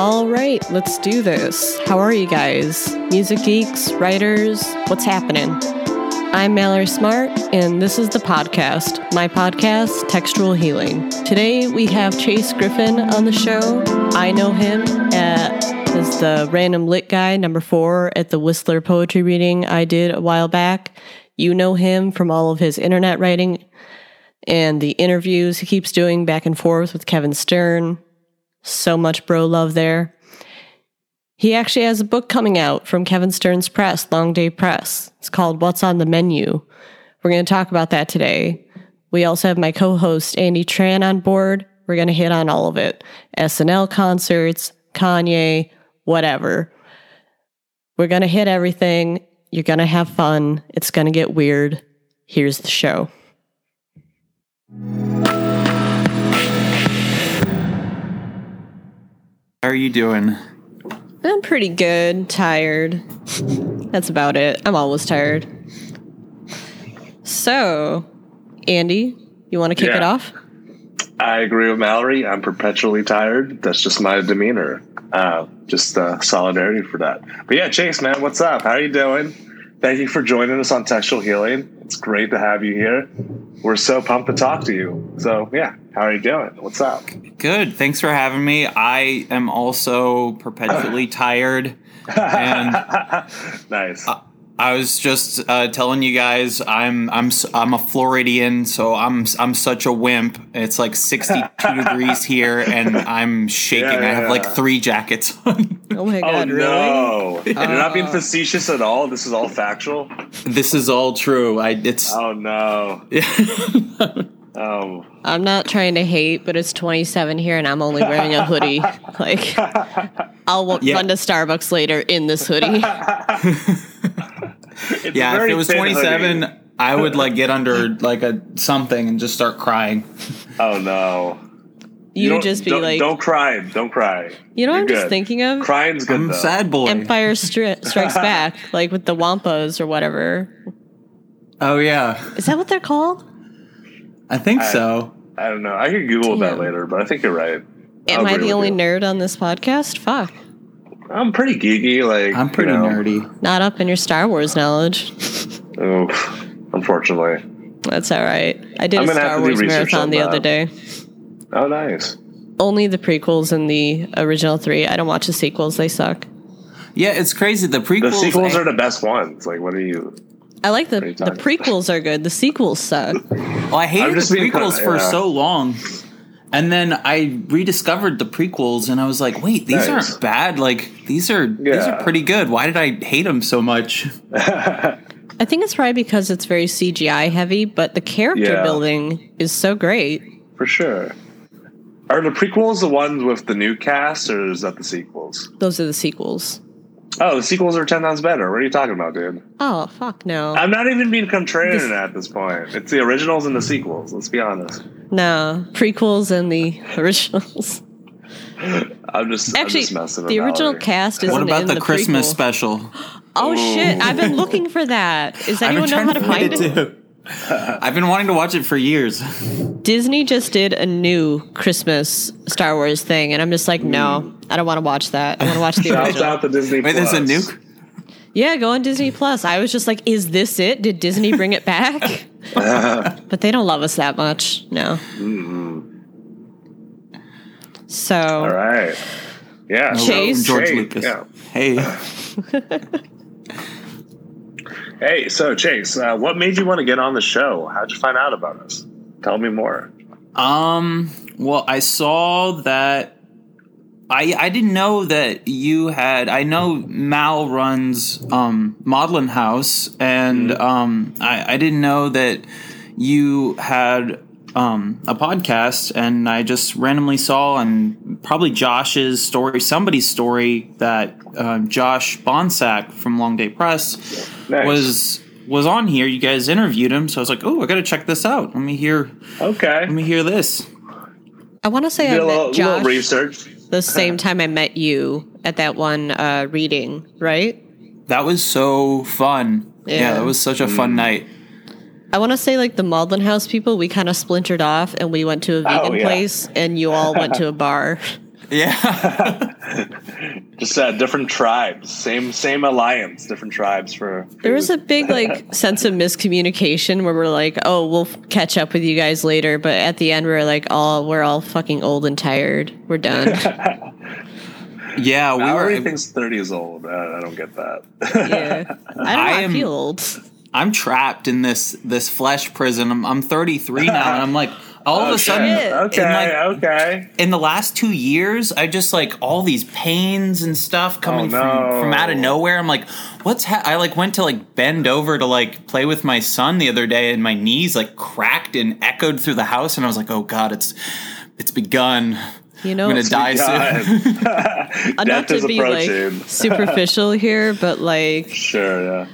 All right, let's do this. How are you guys? Music geeks, writers, what's happening? I'm Mallory Smart, and this is the podcast, my podcast, Textual Healing. Today we have Chase Griffin on the show. I know him at, as the random lit guy, number four, at the Whistler poetry reading I did a while back. You know him from all of his internet writing and the interviews he keeps doing back and forth with Kevin Sterne. So much bro love there. He actually has a book coming out from Kevin Sterne's press, Long Day Press. It's called What's on the Menu. We're going to talk about that today. We also have my co host, Andy Tran, on board. We're going to hit on all of it SNL concerts, Kanye, whatever. We're going to hit everything. You're going to have fun. It's going to get weird. Here's the show. How are you doing? I'm pretty good. Tired. That's about it. I'm always tired. So, Andy, you want to kick it off? I agree with Mallory. I'm perpetually tired. That's just my demeanor. Uh, just uh, solidarity for that. But yeah, Chase, man, what's up? How are you doing? Thank you for joining us on Textual Healing. It's great to have you here. We're so pumped to talk to you. So yeah, how are you doing? What's up? Good. Thanks for having me. I am also perpetually tired. And nice. I was just uh, telling you guys I'm I'm s- I'm a Floridian, so I'm I'm such a wimp. It's like 62 degrees here, and I'm shaking. Yeah, I have like three jackets on. Oh my oh god, really? no! You're not being facetious at all. This is all factual. this is all true. I it's Oh no! Oh, I'm not trying to hate, but it's 27 here and I'm only wearing a hoodie. like, I'll w- Yeah. run to Starbucks later in this hoodie. It's yeah. If it was 27, hoodie. I would like get under like a something and just start crying. Oh no! You don't- would just be don't, like, don't cry, don't cry. you know what You're I'm just thinking of? Crying's good I'm though. sad boy. Empire Stri- Strikes Back, like with the Wampas or whatever. Oh yeah, Is that what they're called? I think I- so. I don't know. I could Google that later, but I think you're right. Am I'll I the only you. nerd on this podcast? Fuck. I'm pretty geeky. Like I'm pretty you know, nerdy. Not up in your Star Wars knowledge. Oof, unfortunately. That's all right. I did I'm a Star have to do Wars marathon the that. other day. Oh, nice. Only the prequels and the original three. I don't watch the sequels. They suck. Yeah, it's crazy. The prequels. The sequels are the best ones. Like, what are you? I like the What are you the prequels are good. The sequels suck. Well, I hated the prequels kinda- for yeah. so long. And then I rediscovered the prequels and I was like, wait, these Nice. aren't bad. Like these are these are pretty good. Why did I hate them so much? I think it's probably because it's very CGI heavy, but the character Yeah. building is so great. For sure. Are the prequels the ones with the new cast, or is that the sequels? Those are the sequels. Oh, the sequels are ten times better. What are you talking about, dude? Oh fuck no. I'm not even being contrarian This- at this point. It's the originals and the sequels. Let's be honest. No. Prequels and the originals. I'm just I'm Actually, just messing the original Mallory. cast isn't what about in the, the Christmas prequel. special? Oh shit! I've been looking for that. Does anyone know how to find it? too. I've been wanting to watch it for years. Disney just did a new Christmas Star Wars thing, and I'm just like, no, mm. I don't want to watch that. I want to watch the Shouts original. out to Disney. Wait, there's a Plus. Nuke. Yeah, go on Disney Plus. I was just like, is this it? Did Disney bring it back? but they don't love us that much. No. So All right. Yeah. so- Chase. George Hey, Lucas. yeah. Hey, Hey, so Chase, uh, what made you want to get on the show? How'd you find out about us? Tell me more. um, well, I saw that. I I didn't know that you had. I know Mal runs um Maudlin House, and um I I didn't know that you had um a podcast, and I just randomly saw on probably Josh's story, somebody's story that um, Josh Bonsack from Long Day Press Nice. was was on here. You guys interviewed him, so I was like, oh, I got to check this out. Let me hear. okay. Let me hear this. I want to say I Did a met little, little Josh research. The same time I met you at that one uh, reading, right? That was so fun. Yeah, Yeah. that was such a fun night. I want to say like the Maudlin House people, we kind of splintered off and we went to a vegan Oh, yeah. place and you all went to a bar. Yeah. Just uh, different tribes, same same alliance, different tribes for. There was a big like sense of miscommunication where we're like, "Oh, we'll catch up with you guys later," but at the end we are like, "Oh, we're all fucking old and tired. We're done." yeah, we Mallory were. thinks thirty is old. Uh, I don't get that. yeah, I don't know. I I, am- feel old. I'm trapped in this this flesh prison. I'm, I'm 33 now, and I'm like, all of a sudden, shit. okay, in like okay. in the last two years, I just like all these pains and stuff coming Oh, no. from from out of nowhere. I'm like, what's ha-? I like went to like bend over to like play with my son the other day, and my knees like cracked and echoed through the house, and I was like, oh god, it's it's begun. You know, I'm gonna die God. soon. not to be like superficial here, but like Sure, yeah.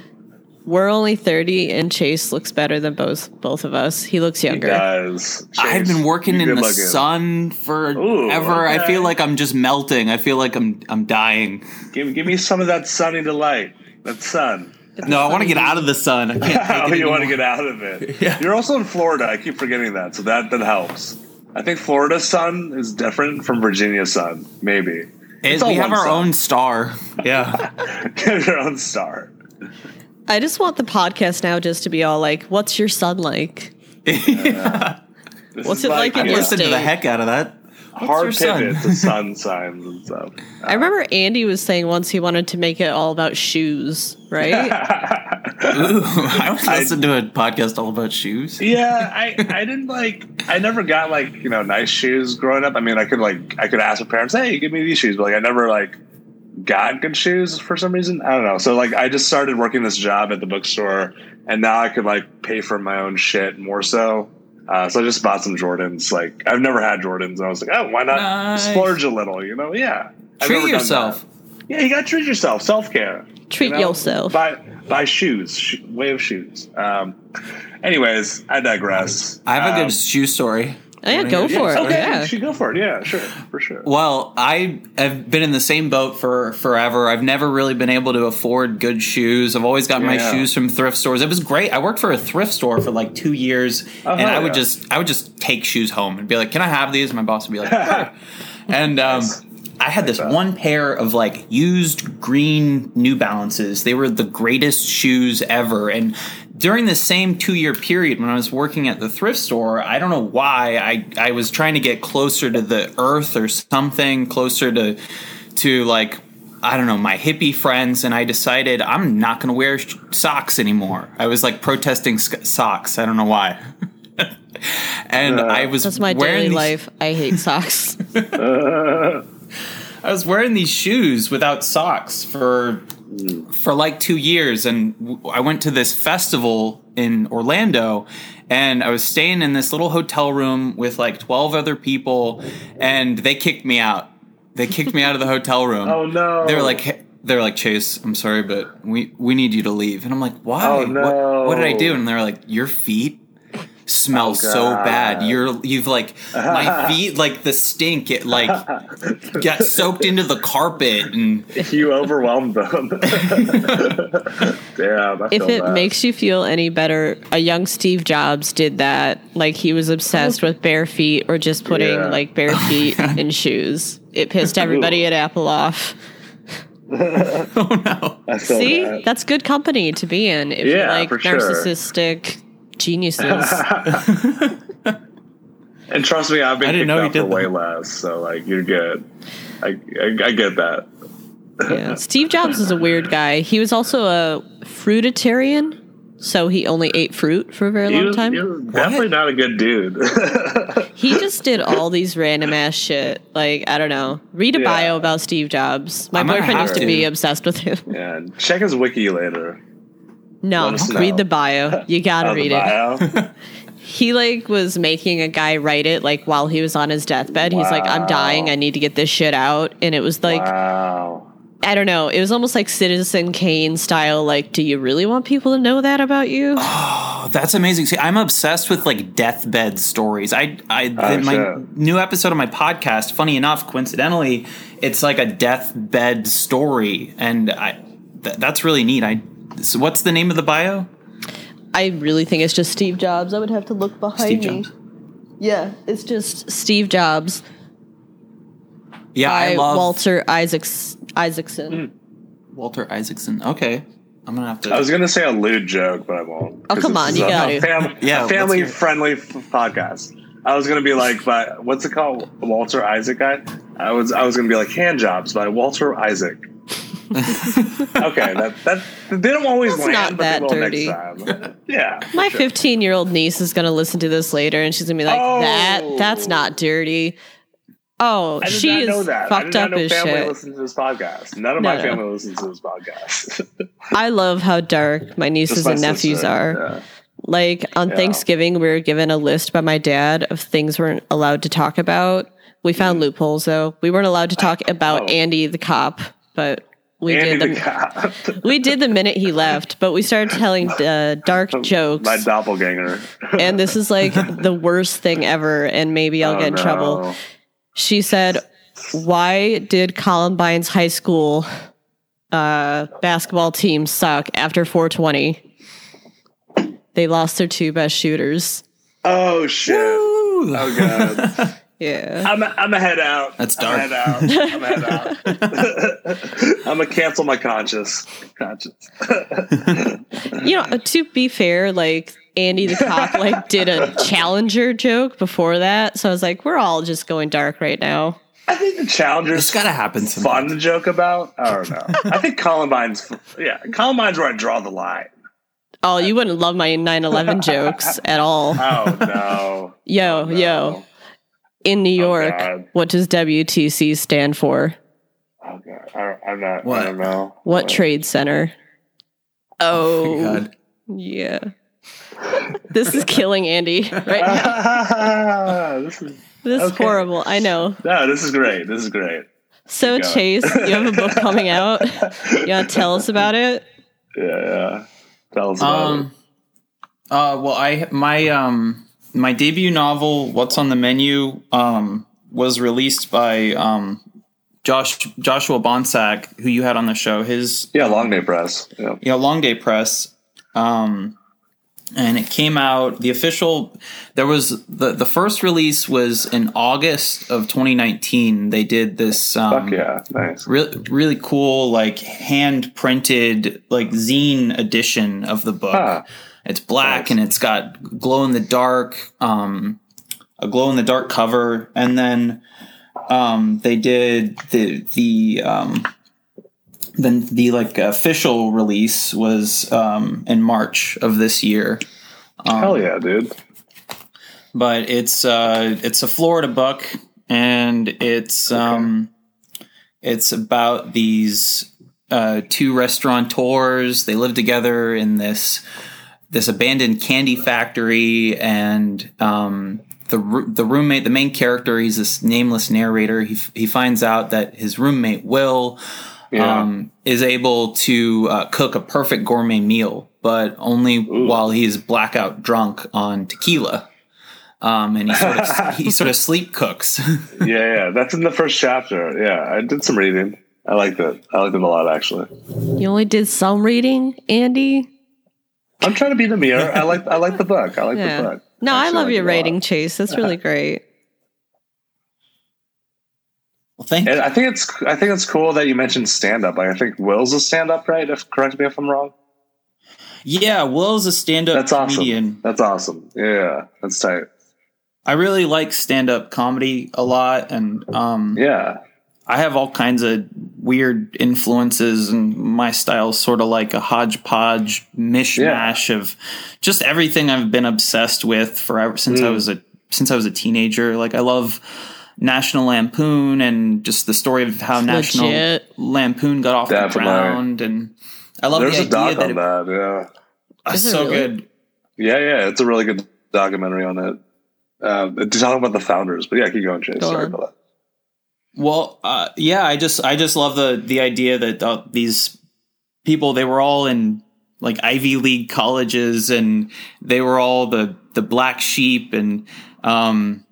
We're only thirty, and Chase looks better than both both of us. He looks He younger. does. I've been working in the looking. sun forever. Ooh, I okay. feel like I'm just melting. I feel like I'm I'm dying. Give, give me some of that sunny delight. That sun. No, I want to get out of the sun. I can't take Oh, it you want to get out of it. Yeah. You're also in Florida. I keep forgetting that, so that that helps. I think Florida sun is different from Virginia sun. Maybe Is all we have our sun. own star. Yeah. Get your own star. I just want the podcast now just to be all like, "What's your son like?" This What's it like in I your listened to the state? heck out of that. hard your son? pivot to sun signs and stuff. I remember Andy was saying once he wanted to make it all about shoes, right? Ooh, I would listen to a podcast all about shoes. Yeah, I, I didn't like I never got like you know nice shoes growing up. I mean, I could like I could ask my parents, hey, give me these shoes, but like I never like got good shoes for some reason. I don't know. So like I just started working this job at the bookstore, and now I could like pay for my own shit more so. Uh, so I just bought some Jordans. Like I've never had Jordans, and I was like, oh, why not Nice. splurge a little? You know? Yeah. Treat yourself. Yeah, you got to treat yourself. Self care. Treat You know, yourself. Buy buy shoes. Sh- way of shoes. Um, anyways, I digress. I have a Um, good shoe story. Oh, yeah, go for it. Okay, Yeah. you should go for it. Yeah, sure, for sure. Well, I have been in the same boat for forever. I've never really been able to afford good shoes. I've always got my Yeah. shoes from thrift stores. It was great. I worked for a thrift store for like two years, Oh, and hell I would yeah. just I would just take shoes home and be like, "Can I have these?" And my boss would be like, "Sure." and um, Nice. I had this that. one pair of like used green New Balances. They were the greatest shoes ever. And during the same two year period when I was working at the thrift store, I don't know why I, I was trying to get closer to the earth or something, closer to to like I don't know, my hippie friends, and I decided I'm not going to wear sh- socks anymore. I was like protesting sc- socks. I don't know why. and Uh, I was That's my wearing daily these- life. I hate socks. I was wearing these shoes without socks for for like two years, and I went to this festival in Orlando, and I was staying in this little hotel room with like twelve other people, and they kicked me out. They kicked me out of the hotel room. Oh no! They were like, they're like, Chase, I'm sorry, but we we need you to leave. And I'm like, why? Oh, no. what, what did I do? And they're like, your feet smell Oh, so bad. You're you've like my feet like the stink. It like got soaked into the carpet and you overwhelmed them. Damn. I if it bad. makes you feel any better, a young Steve Jobs did that. Like he was obsessed with bare feet or just putting Yeah. like bare oh, feet in shoes. It pissed everybody at Apple off. oh no. I feel See, bad. that's good company to be in if you Yeah, like for sure. Narcissistic geniuses. and trust me, I've been I didn't know he out for did way less. So like, you're good. I, I, I get that. yeah. Steve Jobs is a weird guy. He was also a fruitarian, so he only ate fruit for a very He long was, time. he was definitely not a good dude. He just did all these random ass shit. Like, I don't know. Read a Yeah. bio about Steve Jobs. My I'm boyfriend used to to. be obsessed with him. yeah, check his wiki later. No, Let read the bio. You gotta Oh, read it. He like was making a guy write it like while he was on his deathbed. He's like, I'm dying. I need to get this shit out. And it was like, wow. I don't know. It was almost like Citizen Kane style. Like, do you really want people to know that about you? Oh, that's amazing. See, I'm obsessed with like deathbed stories. I, I, Oh, my shit. new episode of my podcast. Funny enough, coincidentally, it's like a deathbed story, and I, th- that's really neat. I, so what's the name of the bio? I really think it's just Steve Jobs. I would have to look behind Steve me. Jobs. Yeah, it's just Steve Jobs. Yeah, by I love Walter Isaacs Isaacson. Mm. Walter Isaacson. Okay, I'm gonna have to. I was gonna say a lewd joke, but I won't. Oh, 'cause come on, you a gotta. Fam- Yeah, family friendly f- podcast. I was gonna be like, by what's it called, Walter Isaac guy. I was I was gonna be like hand jobs by Walter Isaac. Okay, that that they don't always That's land, not that dirty. next time. Yeah, My sure. 15 year old niece is going to listen to this later and she's going to be like, Oh. that, that's not dirty. Oh, she is fucked up as family shit. listens to this podcast. None of No, my no. family listens to this podcast. I love how dark my nieces my and nephews sister, are. yeah. Like on Yeah. Thanksgiving, we were given a list by my dad of things we're not allowed to talk about. We found loopholes though. We weren't allowed to talk about Mm-hmm. Oh. Andy the cop, but we Andy did the the, cop. we did the minute he left. But we started telling uh, dark jokes, My doppelganger. and this is like the worst thing ever. And maybe I'll Oh, get in trouble. She said, "Why did Columbine's high school uh, basketball team suck after 420? They lost their two best shooters. Oh shit. Woo! Oh god. Yeah, I'm a, I'm a head out. That's I'm a dark. head out. I'm a head out. I'm a cancel my conscience. Conscience. you know. To be fair, like." Andy the cop like did a challenger joke before that, so I was like, "We're all just going dark right now." I think the It's challenger's gotta happen. fun to joke about. I don't know. I think Columbine's yeah, Columbine's where I draw the line. Oh, you wouldn't love my 9/11 jokes at all. Oh no. Yo, oh, No. yo, in New York, Oh, what does WTC stand for? Oh god. I, I'm not What? I don't know. What trade center? Oh, God. yeah. This is killing Andy right now. this is This is horrible. I know. no, this is great. This is great. So, Chase, you have a book coming out. Yeah, tell us about it? Yeah, yeah. Tell us about it. Um. Uh. Well, I my um my debut novel, What's on the Menu, um, was released by um Josh Joshua Bonsack, who you had on the show. His. Yeah, Long Day Press. Yeah. know, Long Day Press. Um, and it came out. The official there was the the first release was in August of 2019. They did this. Um, Fuck yeah. Nice. Really, really cool, like hand printed, like zine edition of the book. Huh. It's black Nice. and it's got glow in the dark, um, a glow in the dark cover, and then um, they did the the um, then the like official release was um, in March of this year. Um, Hell yeah, dude. but it's uh it's a Florida book and it's um it's about these uh two restaurateurs they live together in this this abandoned candy factory and um the the roommate the main character he's this nameless narrator he f- he finds out that his roommate Will Yeah. um, is able to uh, cook a perfect gourmet meal, but only while he's blackout drunk on tequila. Um, and he sort of he sort of sleep cooks. yeah, yeah. That's in the first chapter. Yeah, I did some reading. I liked it. I liked it a lot, actually. You only did some reading, Andy? I'm trying to be the mirror. I like. I like the book. I like the book. No, I Actually love like your it a lot. writing, Chase. That's really great. well, thank And I think it's. I think it's cool that you mentioned stand up. Like, I think Will's a stand up, right? If correct me if I'm wrong. yeah. Will's a stand up That's awesome. comedian. That's awesome. Yeah, that's tight. I really like stand up comedy a lot, and um, Yeah. I have all kinds of weird influences, and my style is sort of like a hodgepodge mishmash of just everything I've been obsessed with forever since I Mm. was a since I was a teenager. Like I love National Lampoon and just the story of how National Legit. Lampoon got off Definitely. the ground, and I love There's the a doc idea that on it, that. Yeah. it's so really? good. Yeah, yeah. It's a really good documentary on it. Uh, to talk about the founders, but yeah, keep going, Chase. Go Sorry on. about that. Well, uh, yeah, I just I just love the the idea that uh, these people they were all in like Ivy League colleges and they were all the the black sheep and um,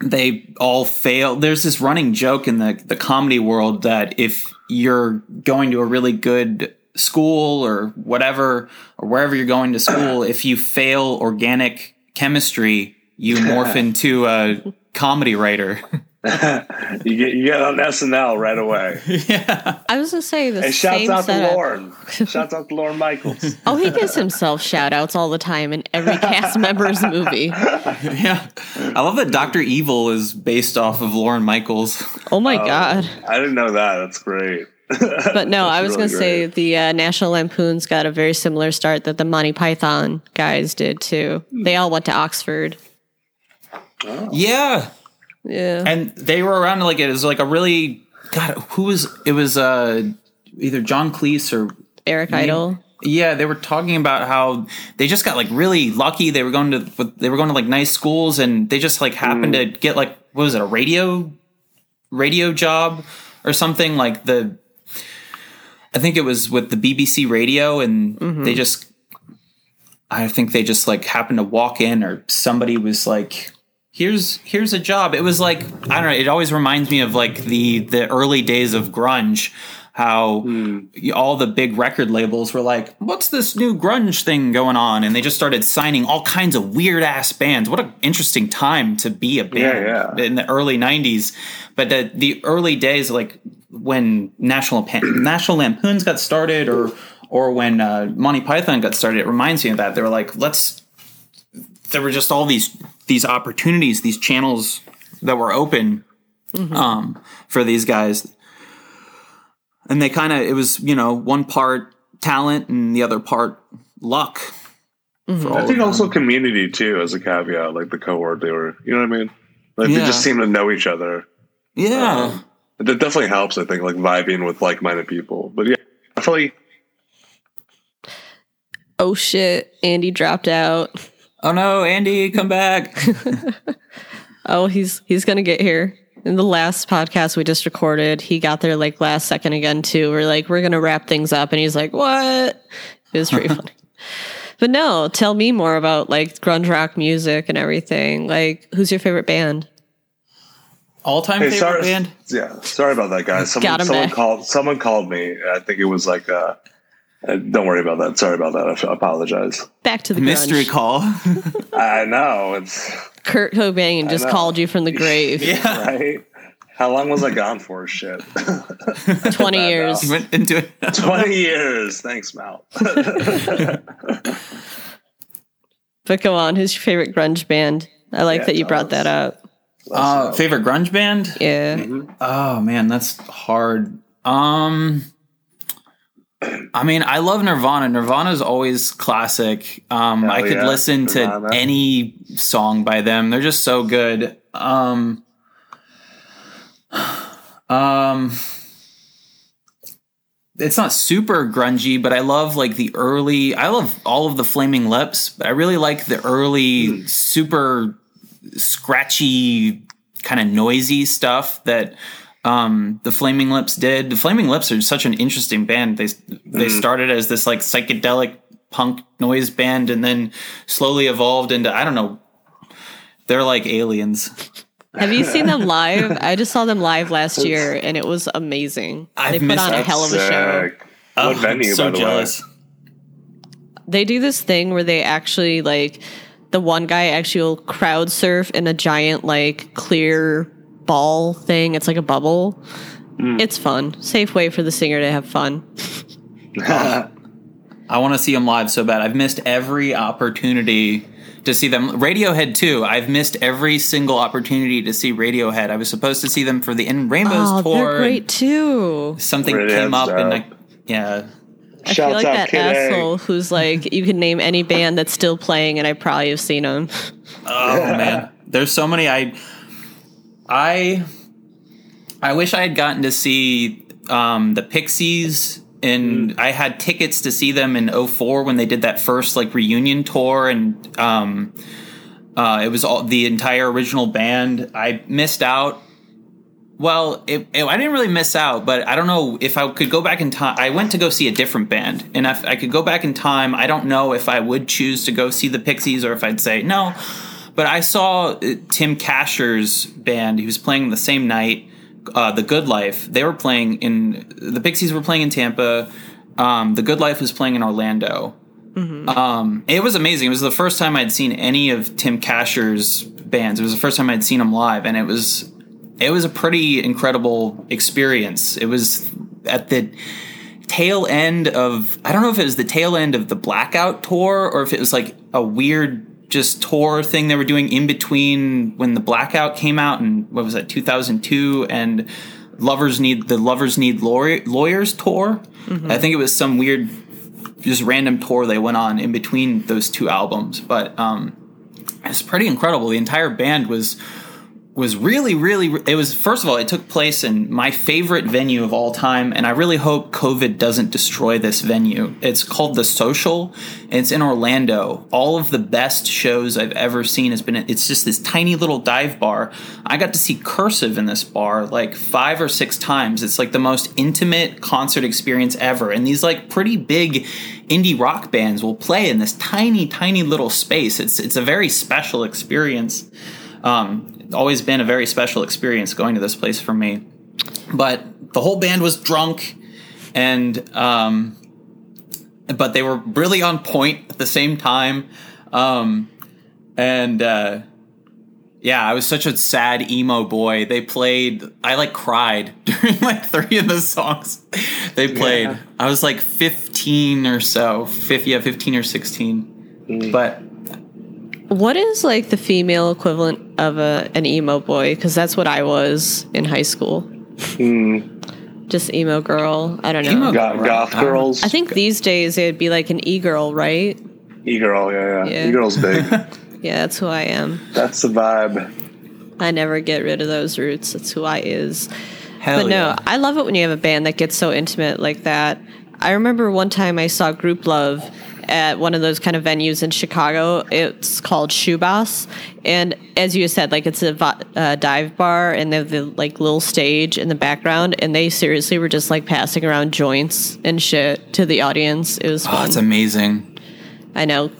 they all fail. There's this running joke in the the comedy world that if you're going to a really good school or whatever or wherever you're going to school, if you fail organic chemistry, you morph into a comedy writer. you get you get on SNL right away. yeah. I was gonna say the Hey, shouts same out setup. to Lorne. Shouts out to Lorne Michaels. Oh, he gives himself shout outs all the time in every cast member's movie. Yeah. I love that Dr. Evil is based off of Lorne Michaels. Oh my god. I didn't know that. That's great. But no, I was really gonna say the uh, National Lampoon's got a very similar start that the Monty Python guys did too. They all went to Oxford. Yeah. Yeah. And they were around like it was like a really God, who was it was uh either John Cleese or Eric Idle. Yeah, they were talking about how they just got like really lucky. They were going to they were going to like nice schools, and they just like happened to get like what was it a radio radio job or something like the. I think it was with the BBC radio, and they just. I think they just like happened to walk in, or somebody was like, "Here's here's a job." It was like I don't know. It always reminds me of like the the early days of grunge how all the big record labels were like, "What's this new grunge thing going on?" And they just started signing all kinds of weird ass bands. What an interesting time to be a band Yeah, yeah. in the early '90s. But the, the early days, like when National Pan- National Lampoons got started, or or when uh, Monty Python got started, it reminds me of that. They were like, "Let's." There were just all these these opportunities, these channels that were open mm-hmm. um, for these guys and they kind of it was you know one part talent and the other part luck. for mm-hmm. all I think also community too, as a caveat, like the cohort they were. You know what I mean? Like they just seem to know each other. yeah. Um, that definitely helps. I think like vibing with like-minded people. But yeah, definitely. Oh shit, Andy dropped out. Oh no, Andy, come back! Oh, he's he's gonna get here. In the last podcast we just recorded, he got there like last second again too. We're like, we're gonna wrap things up, and he's like, "What?" It was pretty funny. But no, tell me more about like grunge rock music and everything. Like, who's your favorite band? All time Hey, favorite sorry. band. Yeah, sorry about that, guys. Someone, Got him someone back. called. Someone called me. I think it was like. Uh, uh, don't worry about that. Sorry about that. I apologize. Back to the Mystery grunge. call. I know it's Kurt Cobain just called you from the grave. yeah, right. How long was I gone for? Shit, Twenty years. He went into it. twenty years. Thanks, Mal. But go on, who's your favorite grunge band? I like Yeah, that you tell brought that up. Uh, favorite grunge band? Yeah. Oh man, that's hard. Um I mean, I love Nirvana. Nirvana is always classic. Um I could yeah, listen to Nirvana. any song by them. They're just so good. Um Um it's not super grungy, but I love like the early I love all of the Flaming Lips, but I really like the early super scratchy kind of noisy stuff that um, the Flaming Lips did. The Flaming Lips are such an interesting band. They they started as this like psychedelic punk noise band and then slowly evolved into I don't know. They're like aliens. Have you seen them live? I just saw them live last year and it was amazing. I've they put missed on a hell of a show. Sick. What Oh, venue, so by the jealous. They do this thing where they actually like the one guy actually will crowd surf in a giant like clear ball thing. It's like a bubble. Hmm. It's fun. Safe way for the singer to have fun. I want to see them live so bad. I've missed every opportunity to see them. Radiohead too. I've missed every single opportunity to see Radiohead. I was supposed to see them for the In Rainbows Oh, tour. they're great too. Something Radiohead's came up and dope. I, yeah. I feel like that Kid A. asshole who's like, you can name any band that's still playing, and I probably have seen them. Oh man, there's so many. I, I, I wish I had gotten to see um, the Pixies, and I had tickets to see them in 04 when they did that first like reunion tour, and um, uh, it was all the entire original band. I missed out. Well, it, it- I didn't really miss out, but I don't know if I could go back in time. I went to go see a different band, and if I could go back in time, I don't know if I would choose to go see the Pixies or if I'd say no. But I saw uh, Tim Kasher's band. He was playing the same night, uh, The Good Life. They were playing in the Pixies were playing in Tampa. Um, the Good Life was playing in Orlando. Um, it was amazing. It was the first time I'd seen any of Tim Kasher's bands. It was the first time I'd seen him live, and it was it was a pretty incredible experience. It was at the tail end of I don't know if it was the tail end of the blackout tour or if it was like a weird just tour thing they were doing in between when the blackout came out and what was that 2002 and lovers need the lovers need lawyer, lawyers tour. Mm-hmm. i think it was some weird just random tour they went on in between those two albums. But um it's pretty incredible. The entire band was was really, really, it was, first of all, it took place in my favorite venue of all time. And I really hope COVID doesn't destroy this venue. It's called The Social. it's in Orlando. All of the best shows I've ever seen has been, it's just this tiny little dive bar. I got to see Cursive in this bar like five or six times. It's like the most intimate concert experience ever. And these like pretty big indie rock bands will play in this tiny, tiny little space. It's, it's a very special experience. Um, always been a very special experience going to this place for me. But the whole band was drunk, and um, but they were really on point at the same time. Um, and uh, yeah, I was such a sad emo boy. They played. I like cried during like three of the songs they played. Yeah. I was like fifteen or so, 50, yeah, fifteen or sixteen. Mm. But what is like the female equivalent of a an emo boy? Because that's what I was in high school. Mm. Just emo girl. I don't know. Emo goth, goth girls. I think these days it'd be like an e girl, right? E girl, yeah, yeah. yeah. E girl's big. yeah, that's who I am. That's the vibe. I never get rid of those roots. That's who I is. Hell but no, yeah. I love it when you have a band that gets so intimate like that. I remember one time I saw Grouplove at one of those kind of venues in Chicago. It's called Shoebox, and as you said, like it's a uh, dive bar, and they have the like little stage in the background, and they seriously were just like passing around joints and shit to the audience. It was fun. Oh, it's amazing. I know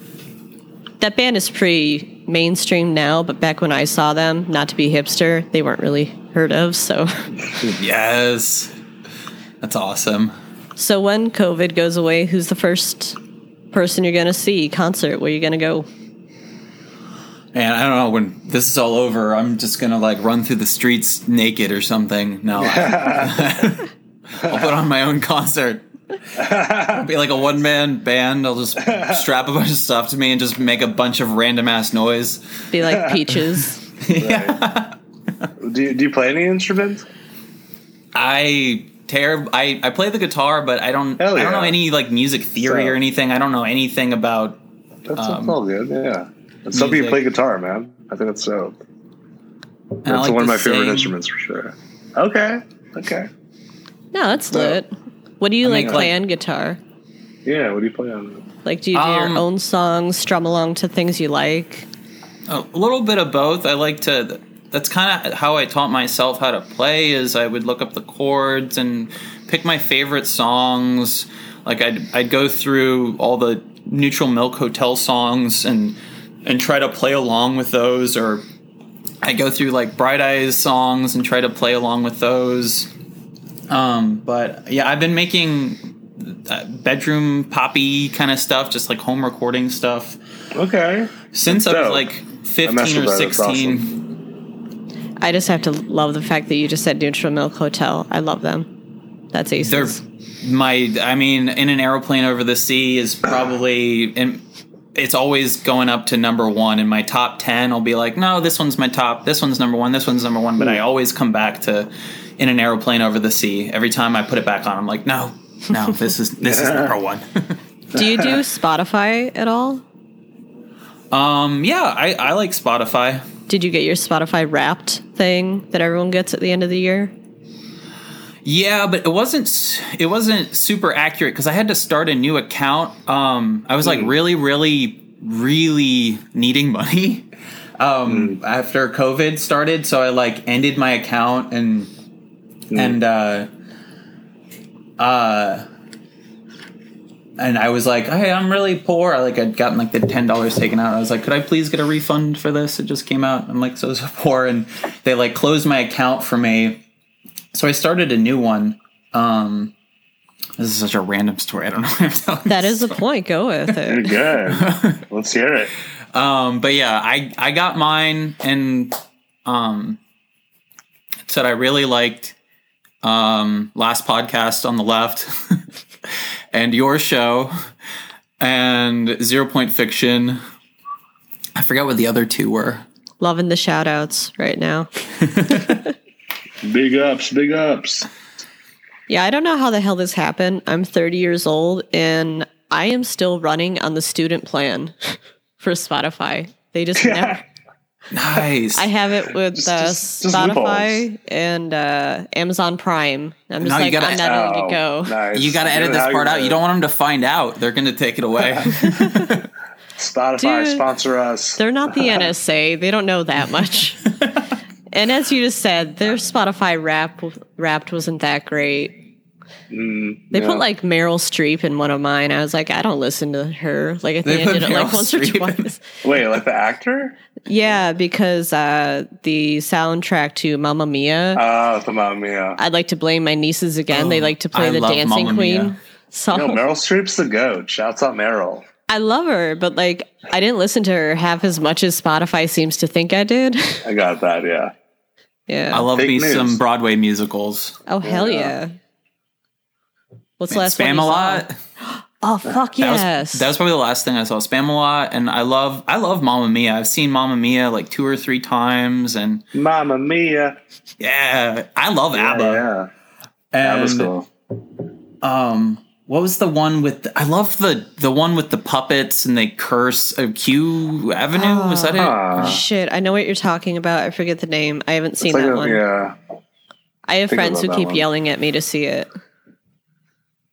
that band is pretty mainstream now, but back when I saw them, not to be hipster, they weren't really heard of. So, yes, that's awesome. So when COVID goes away, who's the first person you're going to see, concert, where you're going to go? And I don't know when this is all over, I'm just gonna like run through the streets naked or something. No, I'll put on my own concert. It'll be like a one man band. I'll just strap a bunch of stuff to me and just make a bunch of random ass noise. Be like peaches. yeah. Do you, do you play any instruments? I terrible. I, I play the guitar, but I don't. Yeah. I don't know any like music theory so, or anything. I don't know anything about. That's, um, all good. Yeah, and some people play guitar, man. I think that's so. That's like one of my sing. favorite instruments for sure. Okay. Okay. No, that's so, lit. What do you I like mean, play like, on guitar? Yeah, what do you play on? Like, do you do um, your own songs, strum along to things you like? A little bit of both. I like to that's kind of how I taught myself how to play. Is I would look up the chords and pick my favorite songs. Like I'd I'd go through all the Neutral Milk Hotel songs and and try to play along with those, or I go through like Bright Eyes songs and try to play along with those. Um, but yeah, I've been making uh, bedroom poppy kind of stuff, just like home recording stuff. Okay. Since I was like 15 or 16. I just have to love the fact that you just said Neutral Milk Hotel. I love them. That's aces. They're my. I mean, in an aeroplane over the sea is probably. In, it's always going up to number one in my top 10 i'll be like no this one's my top this one's number one this one's number one but i always come back to in an aeroplane over the sea every time i put it back on i'm like no no this is this is number one do you do spotify at all um yeah i i like spotify did you get your Spotify Wrapped thing that everyone gets at the end of the year? Yeah, but it wasn't it wasn't super accurate because I had to start a new account. Um, I was like hmm. really, really, really needing money um, mm. after COVID started, so I like ended my account and mm. and uh, uh, and I was like, "Hey, I'm really poor." I like I'd gotten like the ten dollars taken out. I was like, "Could I please get a refund for this?" It just came out. I'm like so so poor, and they like closed my account for me. So I started a new one. Um, this is such a random story. I don't know what I'm telling. That is the point. Go with it. You're good. Let's hear it. Um, but yeah, I I got mine, and um, said I really liked um, last podcast on the left and your show and Zero Point Fiction. I forgot what the other two were. Loving the shout outs right now. Big ups, big ups. Yeah, I don't know how the hell this happened. I'm 30 years old and I am still running on the student plan for Spotify. They just never. Nice. I have it with Just- uh, just- just Spotify and uh, Amazon Prime. I'm just No, like, gotta- I'm not letting it go. Oh, nice. you got to edit this part you out. You do don't want them to find out. They're going to take it away. Spotify Dude. sponsor us. They're not the NSA. They don't know that much. and as you just said, their Spotify rap wrapped wasn't that great. Mm, They yeah. put like Meryl Streep in one of mine. I was like, I don't listen to her. Like I They think I put did it like once or Streep in- twice. Wait, like the actor? Yeah, because uh, the soundtrack to Mamma Mia. Oh, the Mamma Mia. I'd like to blame my nieces again. they Oh, like to play I the Dancing Mamma Queen Mia. song. Yo, Meryl Streep's the goat. Shouts out Meryl. I love her, but like I didn't listen to her half as much as Spotify seems to think I did. I got that. Yeah. yeah. I love Fake me news. some Broadway musicals. oh hell Yeah. yeah. What's the Man, last one Spam you a lot. Oh fuck That yes. was that was probably the last thing I saw. Spamalot, and I love I love Mamma Mia. I've seen Mamma Mia like two or three times, and Mamma Mia. yeah, I love ABBA. Yeah. That was And cool. um, what was the one with? The, I love the the one with the puppets and they curse uh, Q Avenue. was that it? Huh. Shit, I know what you're talking about. I forget the name. I haven't seen It's like that a- one. yeah. I have think friends who keep one. yelling at me to see it.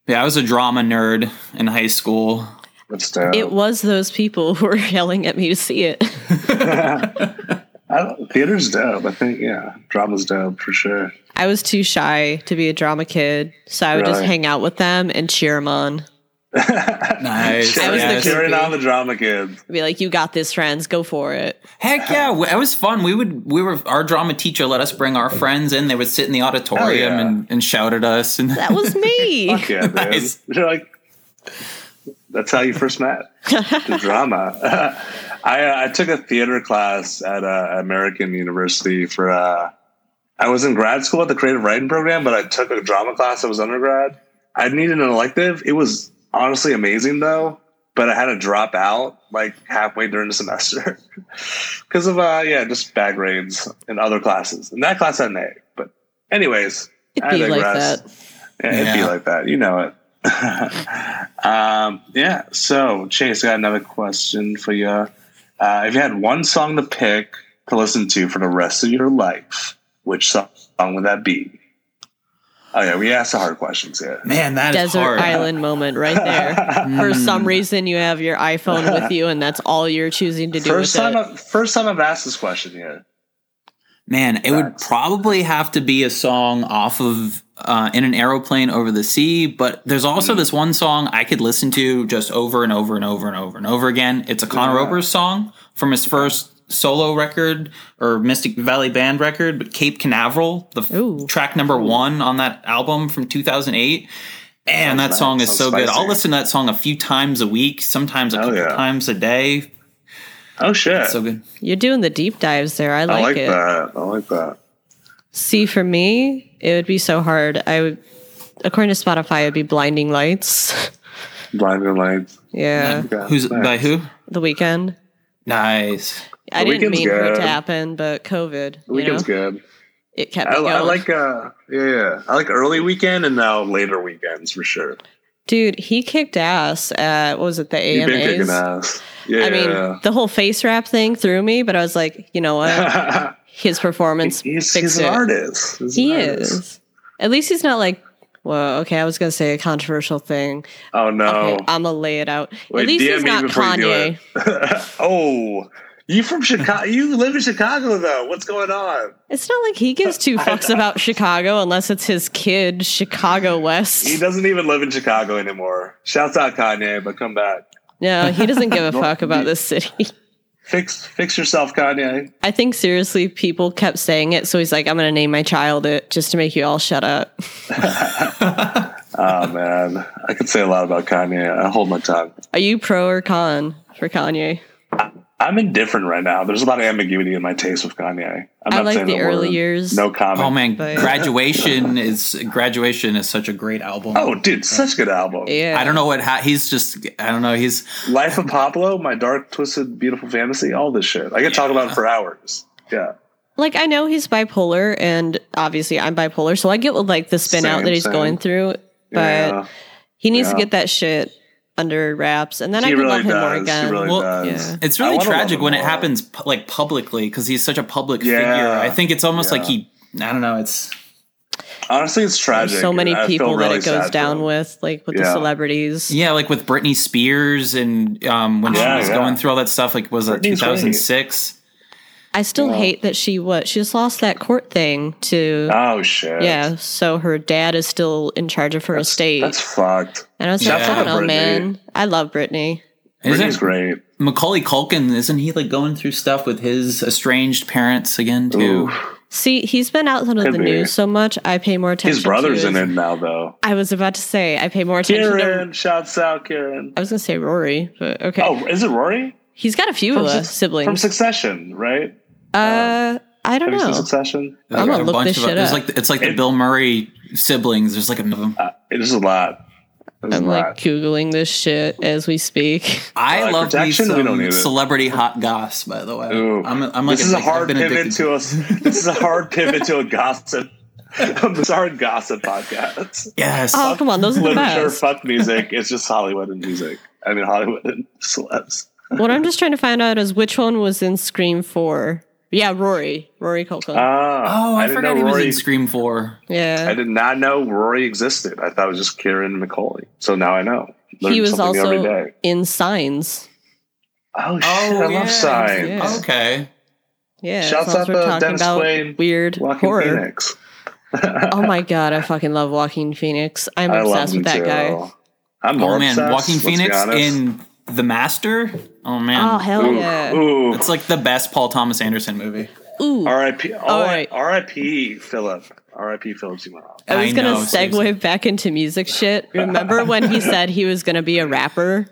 Yeah, I was a drama nerd in high school. It was those people who were yelling at me to see it. I don't, theater's dope. I think, yeah. Drama's dope for sure. I was too shy to be a drama kid, so I would just hang out with them and cheer them on. Nice. I was the Yes. Cheering groupie. on the drama kids. Be like, "You got this, friends. Go for it." Heck yeah, w- it was fun. We would we were our drama teacher let us bring our friends in. They would sit in the auditorium yeah. and, and shout at us. And That was me. Fuck yeah, dude. Nice. You're like, that's how you first met. the drama. I, uh, I took a theater class at uh, American University for. Uh, I was in grad school at the creative writing program, but I took a drama class. I was undergrad. I needed an elective. It was honestly amazing though, but I had to drop out like halfway during the semester because of uh yeah just bad grades in other classes. In that class I had an A, but anyways, It'd I be like that. Yeah, it'd be like that. You know it. um, yeah. So, Chase, I got another question for you. Uh, if you had one song to pick to listen to for the rest of your life, which song would that be? Oh yeah, we asked the hard questions here. man, that is Desert hard. island moment right there. For some reason, you have your iPhone with you, and that's all you're choosing to do First with time, it. I, first time I've asked this question here. Man, it would probably have to be a song off of uh, "In an Aeroplane Over the Sea," but there's also this one song I could listen to just over and over and over and over and over again. It's a Conor Yeah. Oberst song from his first solo record or Mystic Valley Band record, but Cape Canaveral, the f- Ooh. track number one on that album from 2008. And that song nice. is Sounds so good. I'll listen to that song a few times a week, sometimes a Hell couple yeah. times a day. Oh shit! So good. You're doing the deep dives there. I I like, like it. that. I like that. See, for me, it would be so hard. I would, according to Spotify, it would be Blinding Lights. Blinding lights. yeah, Okay, Who's nice. by who? the Weeknd. Nice. I The didn't mean for it to happen, but COVID, The you know, Weeknd's good. it kept I, me going. I like uh yeah, yeah. I like early Weeknd and now later Weeknds for sure. Dude, he kicked ass at what was it, the You've been kicking AMAs? ass. Yeah. I mean, the whole face wrap thing threw me, but I was like, you know what? His performance he's, fixed he's an artist. He's He an artist. is. At least he's not like, well, okay, I was gonna say a controversial thing. Oh no. Okay, I'm gonna lay it out. Wait, At least DM he's not before you do Kanye. oh. You from Chicago? You live in Chicago though. What's going on? It's not like he gives two fucks about Chicago unless it's his kid, Chicago West. He doesn't even live in Chicago anymore. Shouts out Kanye, but come back. No, he doesn't give a fuck about this city. Fix fix yourself, Kanye. I think seriously, people kept saying it, so he's like, I'm gonna name my child it just to make you all shut up. Oh man, I could say a lot about Kanye. I hold my tongue. Are you pro or con for Kanye? I'm indifferent right now. There's a lot of ambiguity in my taste with Kanye. I'm I not like saying the word. early years. No comment. Oh man, But- graduation is graduation is such a great album. Oh, dude, such a good album. Yeah. I don't know what ha- he's just. I don't know. He's Life of Pablo, my dark, twisted, beautiful fantasy, all this shit. I could talk about it for hours. Yeah. Like I know he's bipolar, and obviously I'm bipolar, so I get what like the spin out that he's same. going through. But yeah. he needs to get that shit under wraps, and then I He can really love him more does. again. He really Well, does. yeah. It's really tragic him when it happens pu- like publicly because he's such a public Yeah. figure. I think it's almost like he. I don't know. It's Honestly, it's tragic. There's so many I feel people that it goes down for with, like with the celebrities. yeah, like with Britney Spears and um, when Yeah, she was yeah. going through all that stuff. Like was it Britney's 2006? I still Yeah. hate that she what she just lost that court thing to Oh shit. yeah. So her dad is still in charge of her That's, estate, that's fucked. and I was Yeah. like, I don't know, man. I love Britney. Isn't Britney's great. Macaulay Culkin? Isn't he like going through stuff with his estranged parents again too? Ooh. See, he's been out of the be. news so much. I pay more attention. His brother's to in it now, though. I was about to say I pay more attention. Kieran, to shouts out Kieran. I was gonna say Rory, but okay. Oh, is it Rory he's got a few from, uh, Suc- siblings. from Succession? Right? Uh, I don't Have you seen know. Succession? There's I'm gonna look bunch this of shit there's up. like it's like the It- Bill Murray siblings. There's like a them. Uh, there's a lot. There's I'm a lot. like googling this shit as we speak. I Uh, love me protection? We don't need some it. celebrity hot goss. By the way, Ooh. I'm, I'm like this is a addic- hard pivot addicted to us. This is a hard pivot to a gossip. It's a hard gossip podcast. Yes. Oh come on, those are the Literature, best. fuck music. It's just Hollywood and music. I mean, Hollywood and celebs. what I'm just trying to find out is which one was in Scream Four. Yeah, Rory, Rory Culkin. Ah, oh, I, didn't forgot know he was Rory- in Scream Four. yeah, I did not know Rory existed. I thought it was just Kieran Macaulay. So now I know. Learn he was also in Signs. Oh shit! Oh, I yeah. love signs. Yeah. Okay. Yeah, Shouts as long as out to talking Dennis about Quaid, weird Joaquin horror. Phoenix. Oh my god, I fucking love Joaquin Phoenix. I'm I obsessed with that too. guy. I'm more Oh man, obsessed, Joaquin let's be Phoenix honest. in The Master. Oh man. Oh hell Ooh, yeah! ooh. It's like the best Paul Thomas Anderson movie. Ooh, R.I.P. All right. R.I.P. Philip. R.I.P. Philip Seymour. I was I gonna know, segue seriously. back into music shit. Remember when he said he was gonna be a rapper?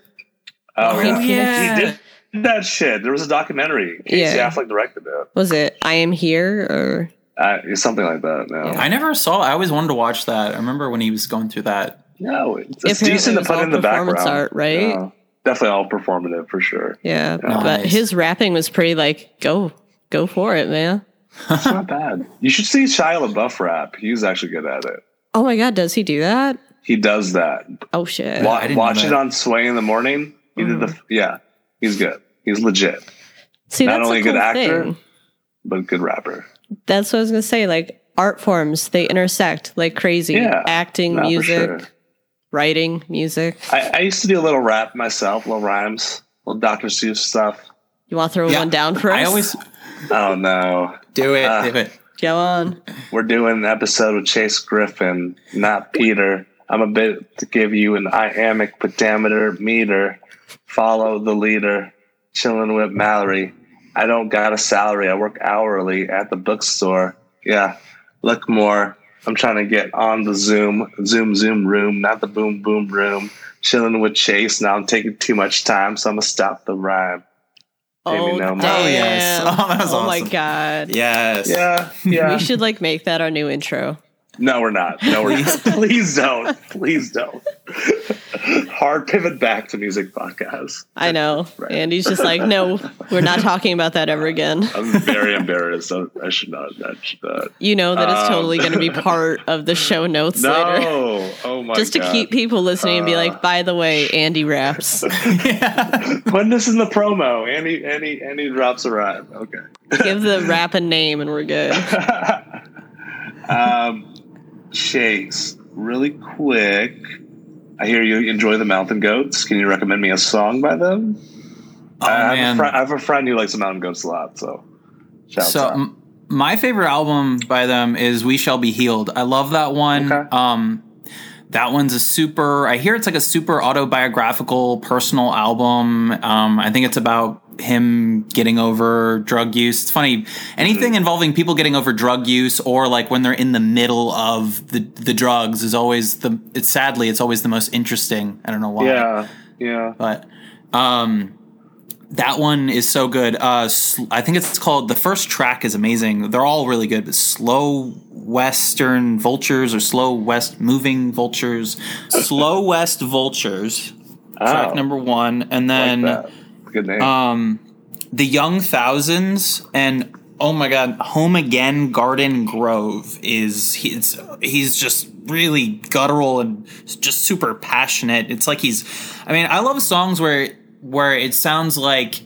Oh, Joaquin yeah. Phoenix? He did that shit. There was a documentary. Casey Yeah. Affleck directed it. Was it I Am Here or Uh, something like that. No, Yeah. I never saw. I always wanted to watch that. I remember when he was going through that. no, it's, it's decent to put in the performance background. art, right? No, definitely all performative for sure. yeah? But Nice. his rapping was pretty like go go for it, man. It's not bad. You should see Shia LaBeouf rap. He's actually good at it. Oh my god, does he do that? He does that. Oh shit! Wa- I didn't know watch it on Sway in the morning. He did the mm. yeah. He's good. He's legit, See, not that's only a a cool good actor, thing. but good rapper. That's what I was gonna say. Like art forms, they intersect like crazy. Yeah, Acting, music, sure. Writing, music. I, I used to do a little rap myself, little rhymes, little Dr. Seuss stuff. You want to throw Yeah, one down for us? I always Oh no. do it. Uh, do it. go on. We're doing an episode with Chase Griffin, not Peter. I'm a bit to give you an iambic pentameter meter. Follow the leader. Chilling with Mallory. I don't got a salary. I work hourly at the bookstore. Yeah, look more. I'm trying to get on the Zoom, Zoom, Zoom room, not the boom, boom room. Chilling with Chase. Now I'm taking too much time, so I'm gonna stop the rhyme. Oh, no damn. Oh, yes. Oh, that was Oh my god. Yes. Yeah, yeah. We should like make that our new intro. No, we're not. No, we're not. Please don't. Please don't. Hard pivot back to music podcast. I know. Right. Andy's just like, no, we're not talking about that ever again. I'm very embarrassed. I, I should not. I should not. You know that it's Um, totally going to be part of the show notes later. No. Oh my god. Just to God. keep people listening and be Uh, like, by the way, Andy raps. yeah. Putting this in the promo. Andy, Andy, Andy drops a rhyme. Okay. Give the rap a name and we're good. um, Chase, really quick. I hear you enjoy the Mountain Goats. Can you recommend me a song by them? Oh I, have a man. I have a friend who likes the Mountain Goats a lot. So, so m- my favorite album by them is "We Shall Be Healed." I love that one. Okay. Um, that one's a super. I hear it's like a super autobiographical, personal album. Um, I think it's about him getting over drug use. It's funny. Anything Mm-hmm. involving people getting over drug use, or like when they're in the middle of the the drugs, is always the. It's sadly, it's always the most interesting. I don't know why Yeah, yeah. but um that one is so good. Uh, I think it's called the first track is amazing. They're all really good, but slow western vultures or slow west moving vultures, slow west vultures. Track Oh, number one, and then like. Good name. um, the Young Thousands and oh my God, Home Again Garden Grove is he's he's just really guttural and just super passionate. It's like he's, I mean, I love songs where where it sounds like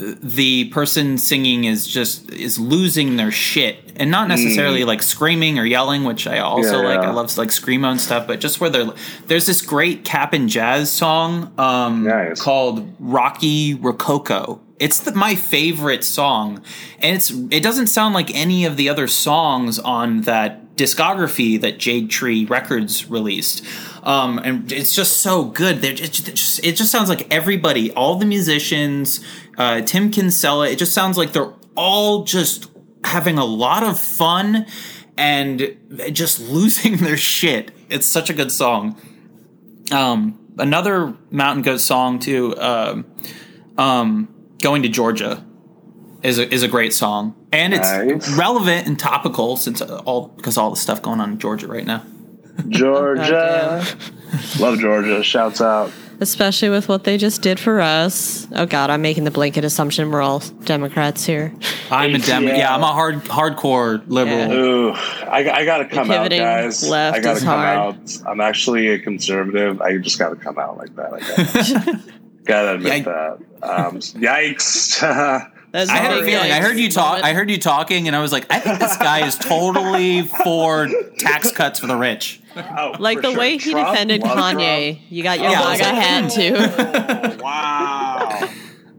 the person singing is just is losing their shit and not necessarily like screaming or yelling which i also Mm. Yeah, like yeah. i love like screamo and stuff but just where they're there's this great Cap'n Jazz song um Nice. called rocky rococo it's the, my favorite song and it's it doesn't sound like any of the other songs on that discography that jade tree records released um, and it's just so good. They're just, it just it just sounds like everybody, all the musicians, uh, Tim Kinsella. It just sounds like they're all just having a lot of fun and just losing their shit. It's such a good song. Um, another Mountain Goat song too. Um, um, going to Georgia is a, is a great song, and it's Nice. relevant and topical since all because all the stuff going on in Georgia right now. Georgia. Love Georgia. Shouts out. Especially with what they just did for us. Oh God, I'm making the blanket assumption we're all Democrats here. I'm a dem. ATL. Yeah, I'm a hard hardcore liberal. Yeah. Ooh, I, I gotta come out, guys. left I gotta is come hard. out. I'm actually a conservative. I just gotta come out like that. I guess. gotta admit that. Um, yikes. I had a feeling. I heard you talk. I heard you talking, and I was like, I think this guy is totally for tax cuts for the rich. Oh, Like the sure. way he Trump, defended love Kanye. You got your Yeah, I was MAGA like- hat too. Trump. Wow.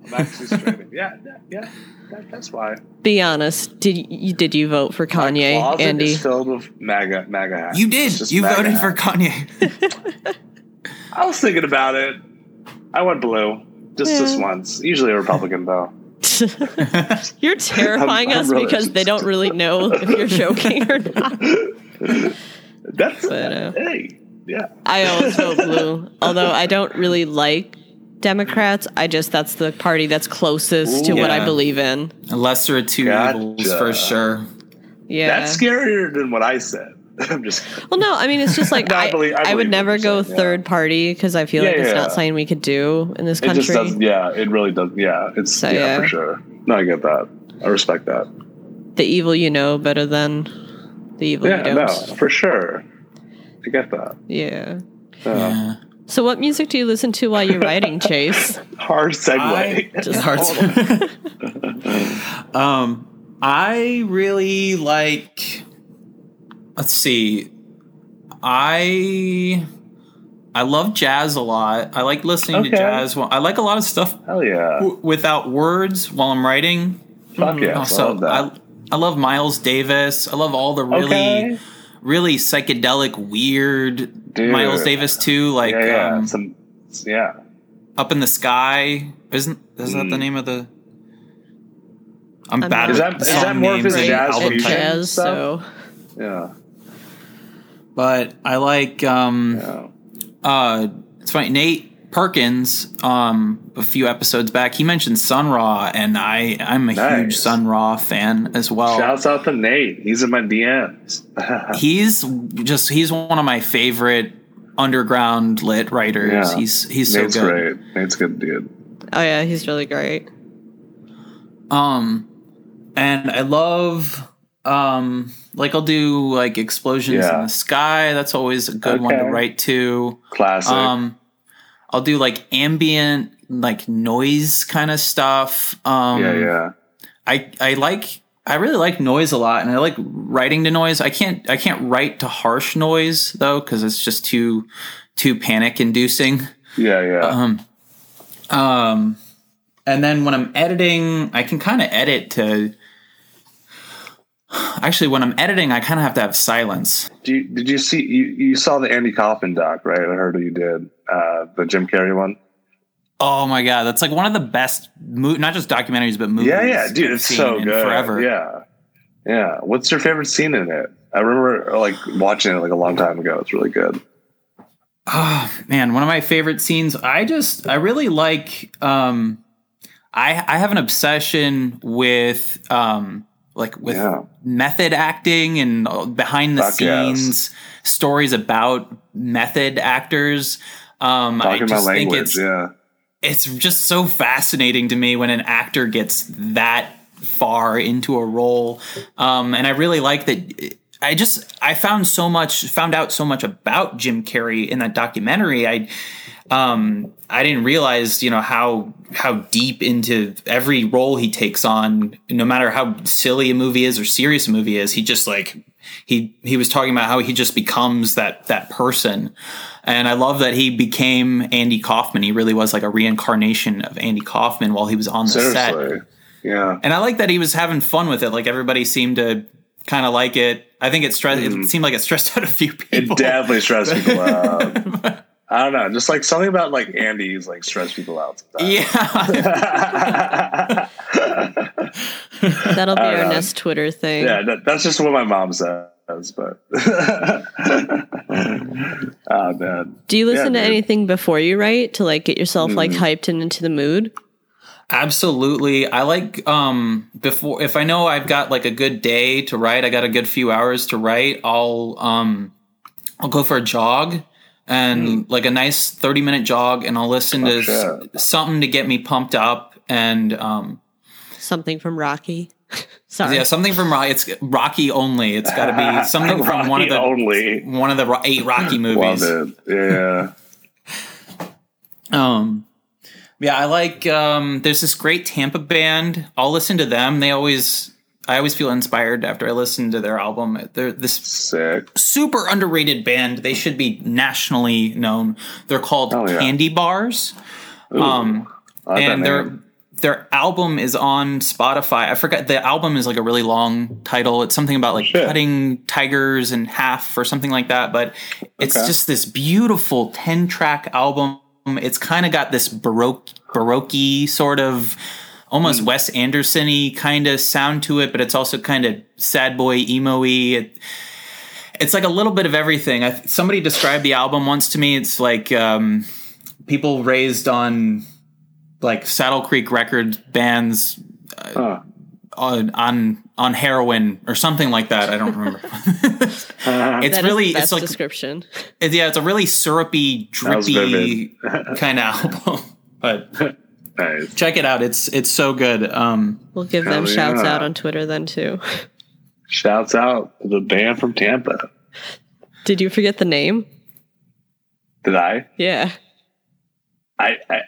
I'm actually straight. Yeah, yeah, yeah. That, that's why. Be honest. Did you did you vote for My Kanye, closet Andy? is filled with MAGA, MAGA hats. You did. You MAGA voted for. Kanye. I was thinking about it. I went blue. Just this Yeah. once. Usually a Republican, though. You're terrifying I'm- I'm us really- because they don't really know if you're joking or not. That's But, uh, hey, yeah. I always vote blue. Although I don't really like Democrats, I just that's the party that's closest to what I believe in. Lesser of two Gotcha. evils for sure. Yeah. That's scarier than what I said. I'm just Well, no, I mean it's just like No, I I, believe- I I, would never go saying, yeah. third party because I feel Yeah, like it's yeah. not something we could do in this it just country. doesn't. Yeah, it really does. Yeah, it's So, yeah, yeah. for sure. No, I get that. I respect that. the evil you know better than the evil Yeah, you no, don't. for sure. I get that. Yeah. Uh, Yeah. So, what music do you listen to while you're writing, Chase? Hard segue. I- Just Hard hold to- um, I really like. Let's see. I I love jazz a lot. I like listening Okay. to jazz. While, I like a lot of stuff Hell yeah. w- without words while I'm writing. Fuck yeah. I Also, love that. I, I love Miles Davis. I love all the really okay. really psychedelic, weird Dude. Miles Davis too. Like yeah, yeah. um, Some, yeah. Up in the Sky. Isn't is that the Mm. name of the? I'm I'm bad not Is that- with is song that more of names his and jazz album fusion? jazz, stuff? so Yeah. But I like um Yeah. uh it's funny Nate Perkins um a few episodes back he mentioned Sun Ra and I I'm a huge Nice. Sun Ra fan as well. Shouts out to Nate. He's in my DMs. He's just he's one of my favorite underground lit writers. Yeah. He's he's so Nate's good. great. Nate's a good dude. oh yeah, he's really great. Um, and I love um like I'll do like explosions Yeah. in the sky. That's always a good one to write to. Classic. Um, I'll do like ambient like noise kind of stuff. Um, yeah, yeah. I I like I really like noise a lot, and I like writing to noise. I can't I can't write to harsh noise though because it's just too too panic inducing. Yeah, yeah. Um, um, and then when I'm editing, I can kind of edit to. Actually, when I'm editing, I kind of have to have silence. Did you, did you see you, you saw the Andy Kaufman doc, right? I heard you did. Uh, the Jim Carrey one. Oh my god, that's like one of the best, mo- not just documentaries, but movies. Yeah, yeah, dude, it's so good. Forever. Yeah. Yeah. What's your favorite scene in it? I remember like watching it like a long time ago. It's really good. Oh man, one of my favorite scenes. I just I really like um I I have an obsession with um like with Yeah. method acting and behind the Fuck yes. scenes stories about method actors. Um, I just think it's yeah. it's just so fascinating to me when an actor gets that far into a role um, and i really like that i just i found so much found out so much about jim carrey in that documentary i um, I didn't realize, you know, how how deep into every role he takes on, no matter how silly a movie is or serious a movie is, he just like he he was talking about how he just becomes that that person. And I love that he became Andy Kaufman. He really was like a reincarnation of Andy Kaufman while he was on the set. Yeah. And I like that he was having fun with it. Like everybody seemed to kind of like it. I think it stressed. It seemed like it stressed out a few Mm. It people. definitely stressed people out. I don't know. Just like something about like Andy's like stress people out. sometimes. yeah. That'll be our know. next Twitter thing. yeah, that, that's just what my mom says. But oh man, Do you listen Yeah, to dude. anything before you write to like get yourself like Mm-hmm. hyped and into the mood? Absolutely. I like um before if I know I've got like a good day to write, I got a good few hours to write, I'll um I'll go for a jog and like a nice 30 minute jog and I'll listen to Hmm. Oh, s- something to get me pumped up and um Something from Rocky. Sorry. yeah, something from Rocky. It's Rocky only. It's got to be something from one of the only. one of the eight Rocky movies. Love it. Yeah. Um, yeah, I like. Um, there's this great Tampa band. I'll listen to them. They always, I always feel inspired after I listen to their album. They're this Sick. super underrated band. They should be nationally known. They're called Oh, yeah. Candy Bars. Um, I and their name. their album is on Spotify. I forgot the album is like a really long title. It's something about like Shit. cutting tigers in half or something like that. But it's Okay. just this beautiful ten track album. It's kind of got this baroque baroque sort of almost Wes Anderson-y kind of sound to it, but it's also kind of sad boy emo-y. It, it's like a little bit of everything. I, somebody described the album once to me. It's like um, people raised on like Saddle Creek Records bands Huh. On on on heroin or something like that. I don't remember. it's That is really the best it's like description. it- yeah, it's a really syrupy, drippy kind of album. But Nice. check it out. It's it's so good. Um, We'll give them Hell shouts yeah. out on Twitter then too. Shouts out to the band from Tampa. Did you forget the name? Did I? Yeah. I, I,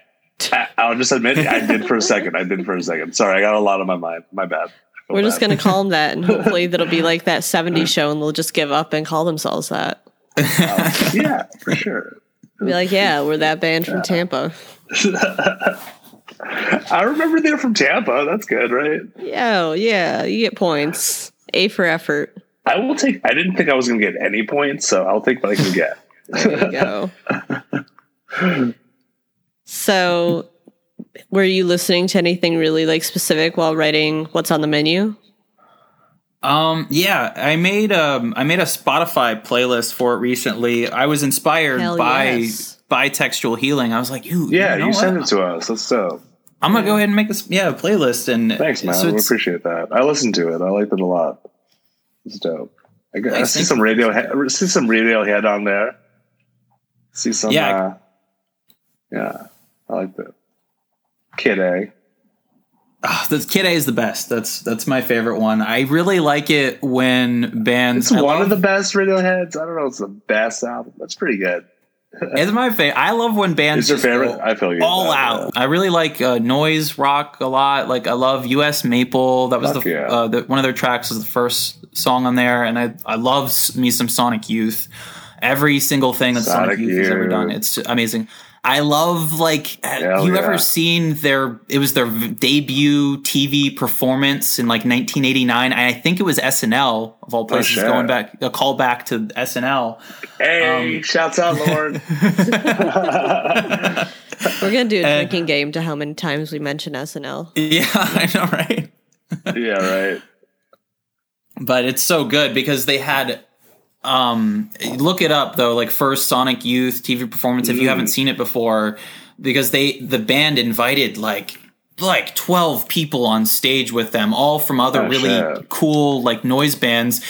I I'll just admit I did for a second. I did for a second. Sorry, I got a lot on my mind. My bad. We're just gonna call them that, and hopefully that'll be like that '70s show, and they'll just give up and call themselves that. Uh, yeah, for sure. Be like, yeah, we're that band from Tampa. I remember they're from Tampa. That's good, right? Yeah, oh, yeah, you get points. A for effort. I will take. I didn't think I was going to get any points, so I'll take what I can get. There you go. So, were you listening to anything really like specific while writing what's on the menu? Um, yeah, I made um I made a Spotify playlist for it recently. I was inspired Hell by yes. by textual healing. I was like, you, Yeah, know you sent it to us. That's dope. I'm gonna go ahead and make this yeah a playlist and Thanks, man. so we appreciate that. I listened to it. I liked it a lot. It's dope. I, got- I see some radio. I see some Radiohead on there. See some. Yeah. Uh, yeah, I like that. Kid A. Ah, the Kid A is the best. That's that's my favorite one. I really like it when bands. It's I one love- of the best Radioheads. I don't know. It's the best album. That's pretty good. It's my favorite. I love when bands Is your favorite? I feel you. all That, out. I really like uh, noise rock a lot. Like I love U.S. Maple. That was the, yeah. uh, the one of their tracks was the first song on there, and I I love me some Sonic Youth. Every single thing that Sonic, Sonic Youth, has ever done, it's amazing. I love like have Hell you yeah. ever seen their it was their debut TV performance in like 1989 and I think it was SNL of all places Oh, shit. going back a call back to SNL Hey, Um, shouts out, Lorne. We're gonna do a Uh, drinking game to how many times we mention SNL. yeah I know right yeah, right. but it's so good because they had um look it up though like first sonic youth tv performance if you haven't seen it before because they the band invited like like 12 people on stage with them, all from other Oh, really shit. cool like noise bands.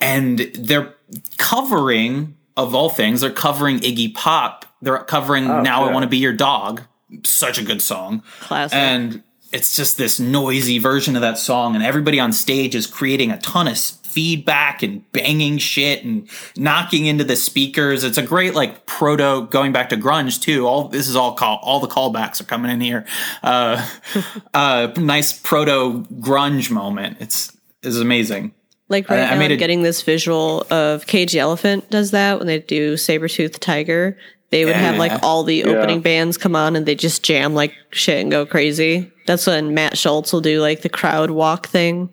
And they're covering, of all things, they're covering Iggy Pop. They're covering Oh, Now I. Want to Be Your Dog. Such a good song. Classic. And it's just this noisy version of that song, and everybody on stage is creating a ton of s- feedback and banging shit and knocking into the speakers. It's a great like proto going back to grunge too. All this is all call all the callbacks are coming in here. Uh, uh, nice proto grunge moment. It's is amazing. Like right I- I now, made I'm a- getting this visual of Cage the Elephant does that when they do Sabretooth Tiger. They would have like all the opening bands come on and they just jam like shit and go crazy. That's when Matt Shultz will do like the crowd walk thing.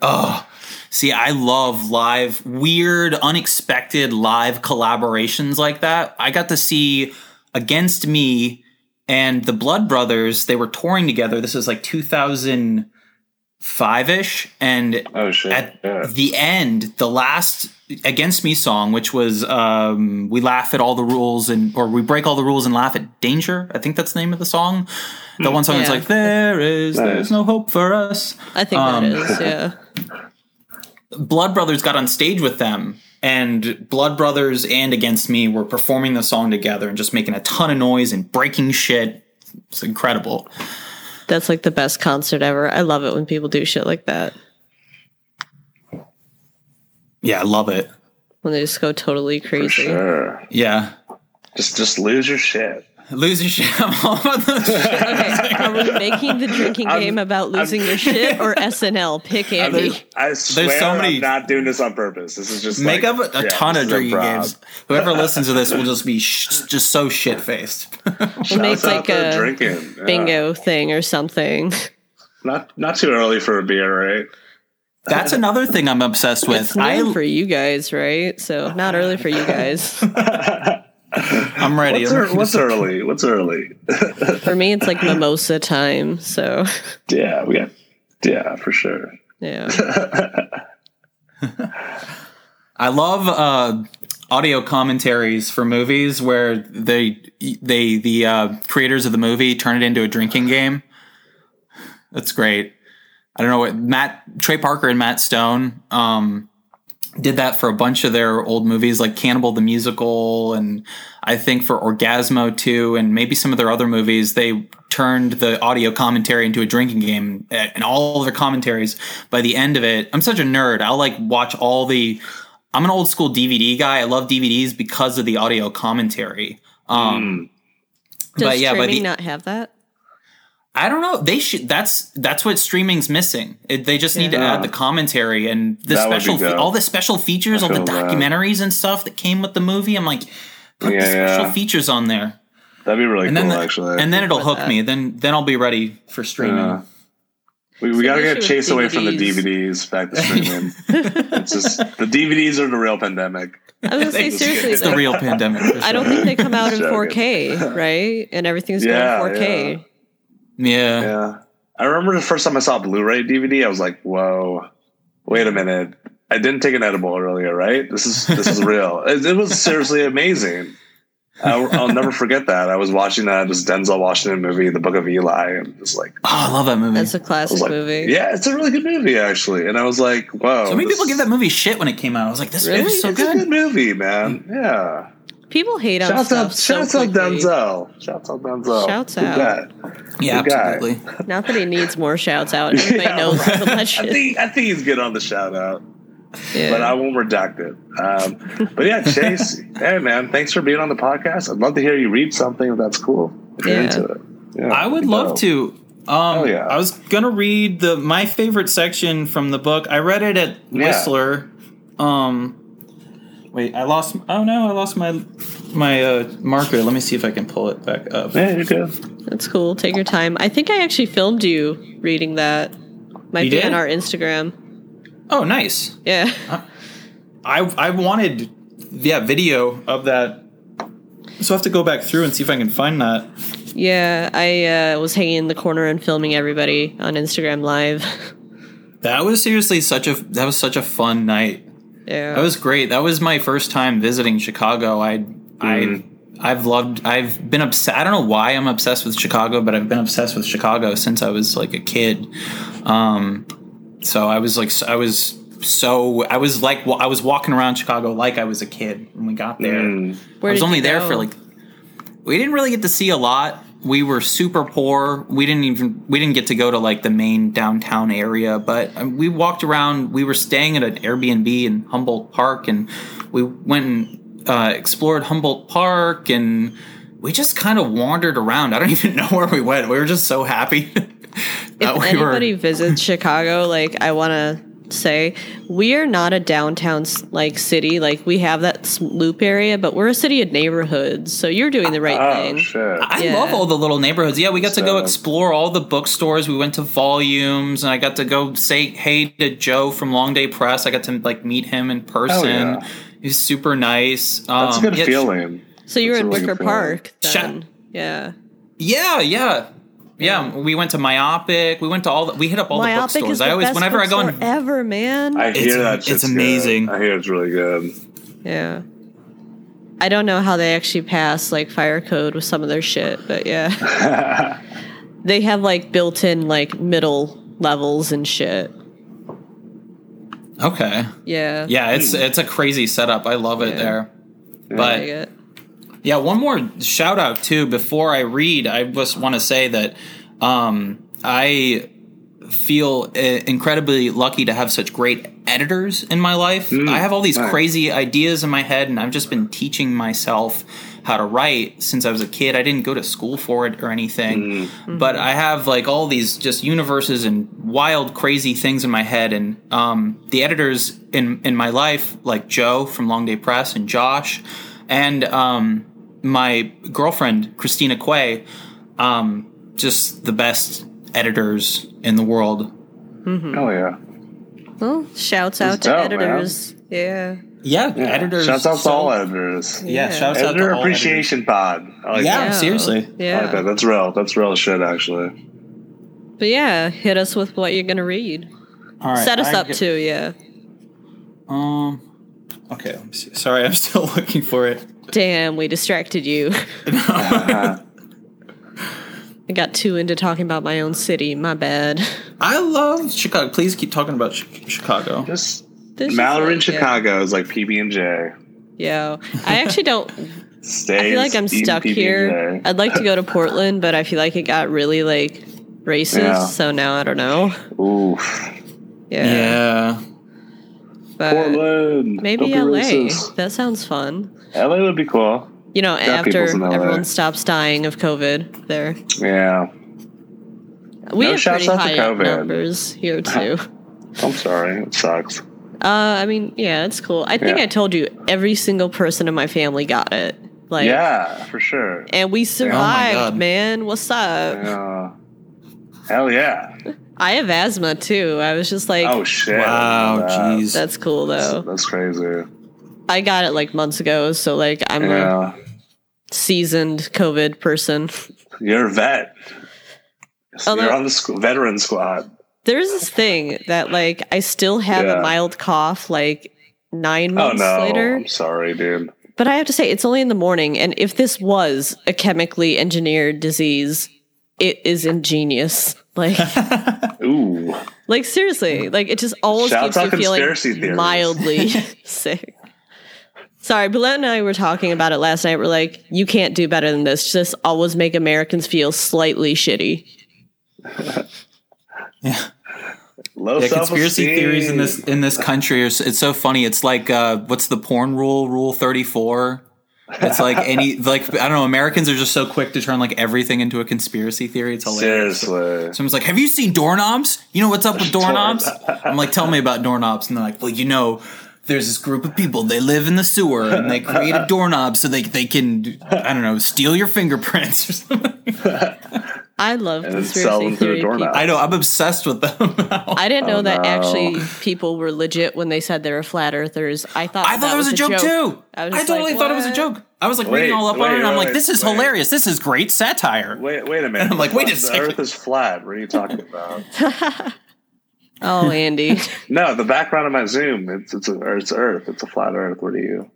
Oh, see, I love live, weird, unexpected live collaborations like that. I got to see Against Me and the Blood Brothers. They were touring together. This is like 2005 ish. And Oh shit! at yeah. the end, the last Against Me song, which was um, We Laugh at All the Rules and, or We Break All the Rules and Laugh at Danger. I think that's the name of the song. The one song is Yeah. like, There is, Nice. there's no hope for us. I think Um, that is, yeah. Blood Brothers got on stage with them, and Blood Brothers and Against Me were performing the song together and just making a ton of noise and breaking shit. It's incredible. That's like the best concert ever. I love it when people do shit like that. Yeah, I love it. When they just go totally For crazy. sure. Yeah. Just just lose your shit. Lose your shit. I'm all about the shit. Okay, are we making the drinking I'm- game about losing your shit or SNL? Pick Andy. I swear so many- I'm not doing this on purpose. This is just Make like, up a, a yeah, ton of drinking improv. games. Whoever listens to this will just be sh- just so shit faced. Shouts make out like a drinking. Yeah. Bingo thing or something. Not not too early for a beer, right? That's another thing I'm obsessed with. It's noon I for you guys, right? So not early for you guys. I'm ready. What's, ear- what's early? What's early? For me, it's like mimosa time. So yeah, we got yeah for sure. yeah, I love uh, audio commentaries for movies where they they the uh, creators of the movie turn it into a drinking game. That's great. I don't know what Matt Trey Parker and Matt Stone um, did that for a bunch of their old movies like Cannibal the Musical and I think for Orgazmo too and maybe some of their other movies. They turned the audio commentary into a drinking game eh, and all of their commentaries by the end of it. I'm such a nerd. I'll like watch all the I'm an old school DVD guy. I love DVDs because of the audio commentary. Um does But yeah, by streaming the- not have that? I don't know. They should. That's that's what streaming's missing. It, they just need to add the commentary and the That special, fe- all the special features, all the feel that. documentaries and stuff that came with the movie. I'm like, put Yeah, the special yeah. features on there, That'd be really and cool, then the- actually. and then it'll hook that. me. Then then I'll be ready for streaming. Yeah. we, we gotta get chased with away from the DVDs. DVDs back to streaming. it's just the DVDs are the real pandemic. I was gonna say It's seriously. it's the real pandemic. for I don't think they come out in 4K, right? And everything's Yeah, going 4K. Yeah. Yeah. Yeah. I remember the first time I saw a Blu-ray DVD, I was like, "Whoa, wait a minute! I didn't take an edible earlier, right? This is this is real. It, it was seriously amazing. I'll, I'll never forget that. I was watching that this Denzel Washington movie, The Book of Eli, and just like, Oh, I love that movie. That's a classic like, movie. yeah, it's a really good movie actually. And I was like, whoa, so many people give that movie shit when it came out. I was like, this Really? movie's so it's a good. good movie, man. Mm. Yeah. People hate on Shouts stuff out, so shouts out quickly. Denzel. Shouts out Denzel. Shouts Good out. guy. Yeah, Good guy. absolutely. Not that he needs more shouts out. Everybody Yeah, knows right. I think I think he's good on the shout out. Yeah. but I won't redact it. Um, but yeah, Chase, hey man, thanks for being on the podcast. I'd love to hear you read something if that's cool. If you're Yeah. into it. Yeah, I would love to. Um, yeah. I was gonna read the my favorite section from the book. I read it at Yeah. Whistler. Um, wait, I lost. Oh no, I lost my my uh, marker. Let me see if I can pull it back up. Yeah, you're good. That's cool. Take your time. I think I actually filmed you reading that. Might You be did? on our Instagram. Oh, nice. Yeah. I I wanted yeah video of that. So I have to go back through and see if I can find that. Yeah. I uh, was hanging in the corner and filming everybody on Instagram Live. That was seriously such a that was such a fun night. Yeah. That was great. That was my first time visiting Chicago. I I Mhm. I've loved. I've been obsessed. I don't know why I'm obsessed with Chicago, but I've been obsessed with Chicago since I was like a kid. Um, so I was like, I was so I was like, I was walking around Chicago like I was a kid when we got there. Mm. Where I was did only you there go? for like. We didn't really get to see a lot. We were super poor. We didn't even we didn't get to go to like the main downtown area, but um, we walked around. We were staying at an Airbnb in Humboldt Park, and we went and uh, explored Humboldt Park, and we just kind of wandered around. I don't even know where we went. We were just so happy. If we anybody were. visits Chicago, like I want to say, we are not a downtown like city. Like we have that loop area, but we're a city of neighborhoods. So you're doing the right Oh thing. shit! I Yeah. love all the little neighborhoods. Yeah, we got to go explore all the bookstores. We went to volumes, and I got to go say hey to Joe from Long Day Press. I got to like meet him in person. yeah. He's super nice. That's Um, a good yeah, feeling. So you're in a really Wicker. Park. Shut- Then. Yeah. Yeah, yeah, yeah. We went to Myopic. We went to all. The, we hit up all the bookstores. is the I always, best whenever I go bookstore in, ever, man. I It's- hear that. it's shit's good. amazing. I hear it's really good. yeah. I don't know how they actually pass like fire code with some of their shit, but yeah. they have like built-in like middle levels and shit. okay, Yeah. yeah, it's it's a crazy setup. I love it Yeah. there. I But it. Yeah, one more shout out too before I read. I just want to say that um, I feel uh, incredibly lucky to have such great editors in my life. I have all these nice. crazy ideas in my head, and I've just been teaching myself how to write since I was a kid. I didn't go to school for it or anything, but I have like all these just universes and wild, crazy things in my head. And um, the editors in in my life, like Joe from Long Day Press and Josh, and um, my girlfriend Christina Quay, um, just the best editors in the world. Oh yeah. Well, shouts That's out to dope, man. editors. Yeah. Yeah, yeah. editors. Shouts out to so- all editors. Yeah, Yeah. shouts out Editor to all appreciation pod. Like Yeah, that. Seriously. I like Yeah. that. That's real. That's real shit, actually. But yeah, hit us with what you're gonna read. All right, Set us I up get- too, yeah. Um. Okay, let me see. Sorry, I'm still looking for it. Damn, we distracted you. Uh, I got too into talking about my own city. My bad. I love Chicago. Please keep talking about Chi- Chicago. just This Mallory in like- yeah. Chicago is like PB and J. Yeah. I actually don't Stays. I feel like I'm stuck PB&J. here. I'd like to go to Portland, but I feel like it got really like racist, Yeah. so now I don't know. Oof. Yeah. Yeah. But Portland. maybe Don't be LA. racist. That sounds fun. LA would be cool. You know, Got after peoples in LA. everyone stops dying of COVID there. Yeah. We No have shouts pretty out to high COVID. numbers here too. I'm sorry. It sucks. Uh, I mean, yeah, it's cool. I think Yeah. I told you every single person in my family got it. Like, yeah, for sure. and we survived, God. man. What's up? Yeah. Hell yeah. I have asthma too. I was just like, Oh shit. Wow. Jeez. that's cool though. That's crazy. I got it like months ago, so like I'm a seasoned COVID person. You're a vet. So Although- You're on the squ- veteran squad. There's this thing that like I still have Yeah. a mild cough like nine oh, months no. later. I'm sorry, dude. But I have to say, it's only in the morning. And if this was a chemically engineered disease, it is ingenious. Like, Ooh. like seriously, like it just always keeps you feeling theories. mildly sick. Sorry, Billet and I were talking about it last night. We're like, you can't do better than this. Just always make Americans feel slightly shitty. yeah. Low Yeah, conspiracy theories in this in this country are it's so funny. It's like uh, what's the porn rule? Rule thirty four. It's like any like I don't know. Americans are just so quick to turn like everything into a conspiracy theory. It's hilarious. Seriously. Someone's like, "Have you seen doorknobs? You know what's up with doorknobs?" I'm like, "Tell me about doorknobs." And they're like, "Well, you know, there's this group of people. They live in the sewer and they create a doorknob so they they can I don't know steal your fingerprints or something." I love And then sell conspiracy them theory doorknob. people. I know. I'm obsessed with them. now. I didn't know Oh, that no. actually people were legit when they said they were flat earthers. I thought I thought that it was a joke, too. I I, was just totally like, thought it was a joke. I was like Wait, reading all up on it, and I'm wait, like, "This is wait. hilarious. This is great satire." Wait, wait a minute. I'm like, wait a second. the. Earth is flat. What are you talking about? Oh, Andy. no, the background of my Zoom, it's it's a, it's Earth. It's a flat Earth. What are you?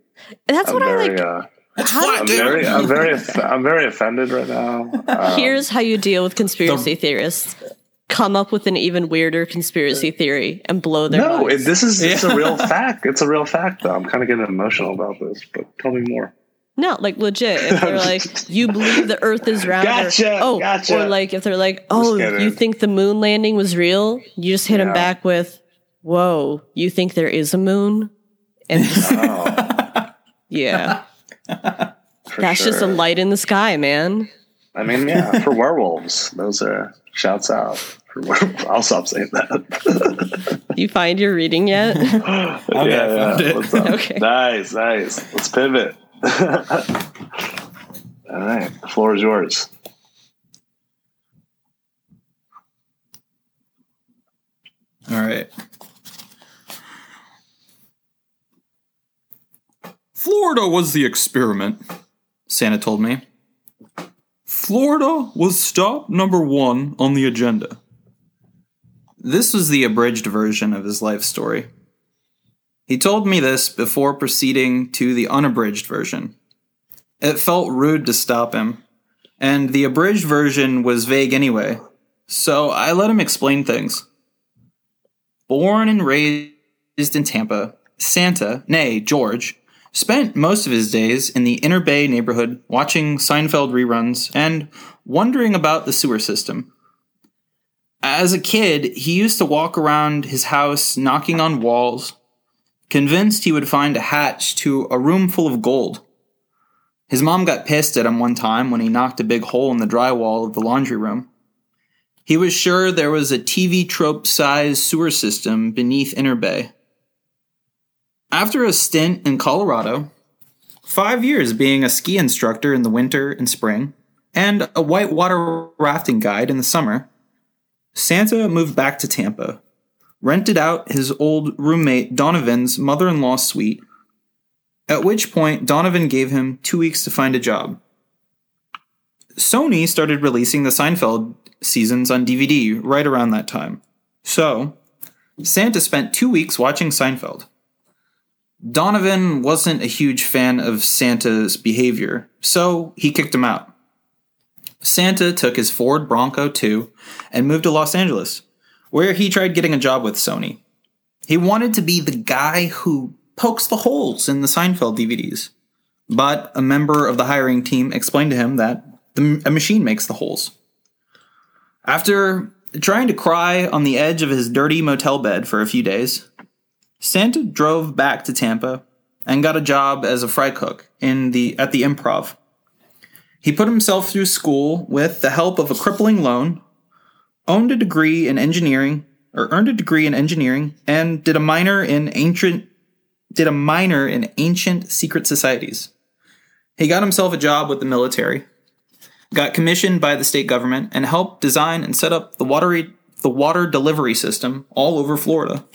That's I'm what I very, like. uh, It's How- flat, I'm very, I'm very, I'm very offended right now. Um, Here's how you deal with conspiracy theorists. Come up with an even weirder conspiracy theory and blow their no, it, this is it's a real fact. It's a real fact, though. I'm kind of getting emotional about this, but tell me more. No, like legit. If they're like, you believe the Earth is round, Gotcha, oh, or, oh, gotcha. or like if they're like, oh, you think the moon landing was real? You just hit them back with, whoa, you think there is a moon? And Oh, yeah, for that's just a light in the sky, man. I mean, yeah, for werewolves, those are shouts out. For werewolves. I'll stop saying that. You find your reading yet? yeah, yeah. it. What's up? Okay. Nice, nice. Let's pivot. All right, the floor is yours. All right. Florida was the experiment, Santa told me. Florida was stop number one on the agenda. This was the abridged version of his life story. He told me this before proceeding to the unabridged version. It felt rude to stop him, and the abridged version was vague anyway, so I let him explain things. Born and raised in Tampa, Santa, nay, George, spent most of his days in the Interbay neighborhood watching Seinfeld reruns and wondering about the sewer system. As a kid, he used to walk around his house knocking on walls, convinced he would find a hatch to a room full of gold. His mom got pissed at him one time when he knocked a big hole in the drywall of the laundry room. He was sure there was a TV trope sized sewer system beneath Interbay. After a stint in Colorado, five years being a ski instructor in the winter and spring, and a whitewater rafting guide in the summer, Santa moved back to Tampa, rented out his old roommate Donovan's mother in law suite, at which point Donovan gave him two weeks to find a job. Sony started releasing the Seinfeld seasons on DVD right around that time. So, Santa spent two weeks watching Seinfeld. Donovan wasn't a huge fan of Santa's behavior, so he kicked him out. Santa took his Ford Bronco 2 and moved to Los Angeles, where he tried getting a job with Sony. He wanted to be the guy who pokes the holes in the Seinfeld DVDs, but a member of the hiring team explained to him that the, a machine makes the holes. After trying to cry on the edge of his dirty motel bed for a few days, Santa drove back to Tampa and got a job as a fry cook in the at the Improv. He put himself through school with the help of a crippling loan, owned a degree in engineering or earned a degree in engineering and did a minor in ancient did a minor in ancient secret societies. He got himself a job with the military, got commissioned by the state government, and helped design and set up the watery the water delivery system all over Florida.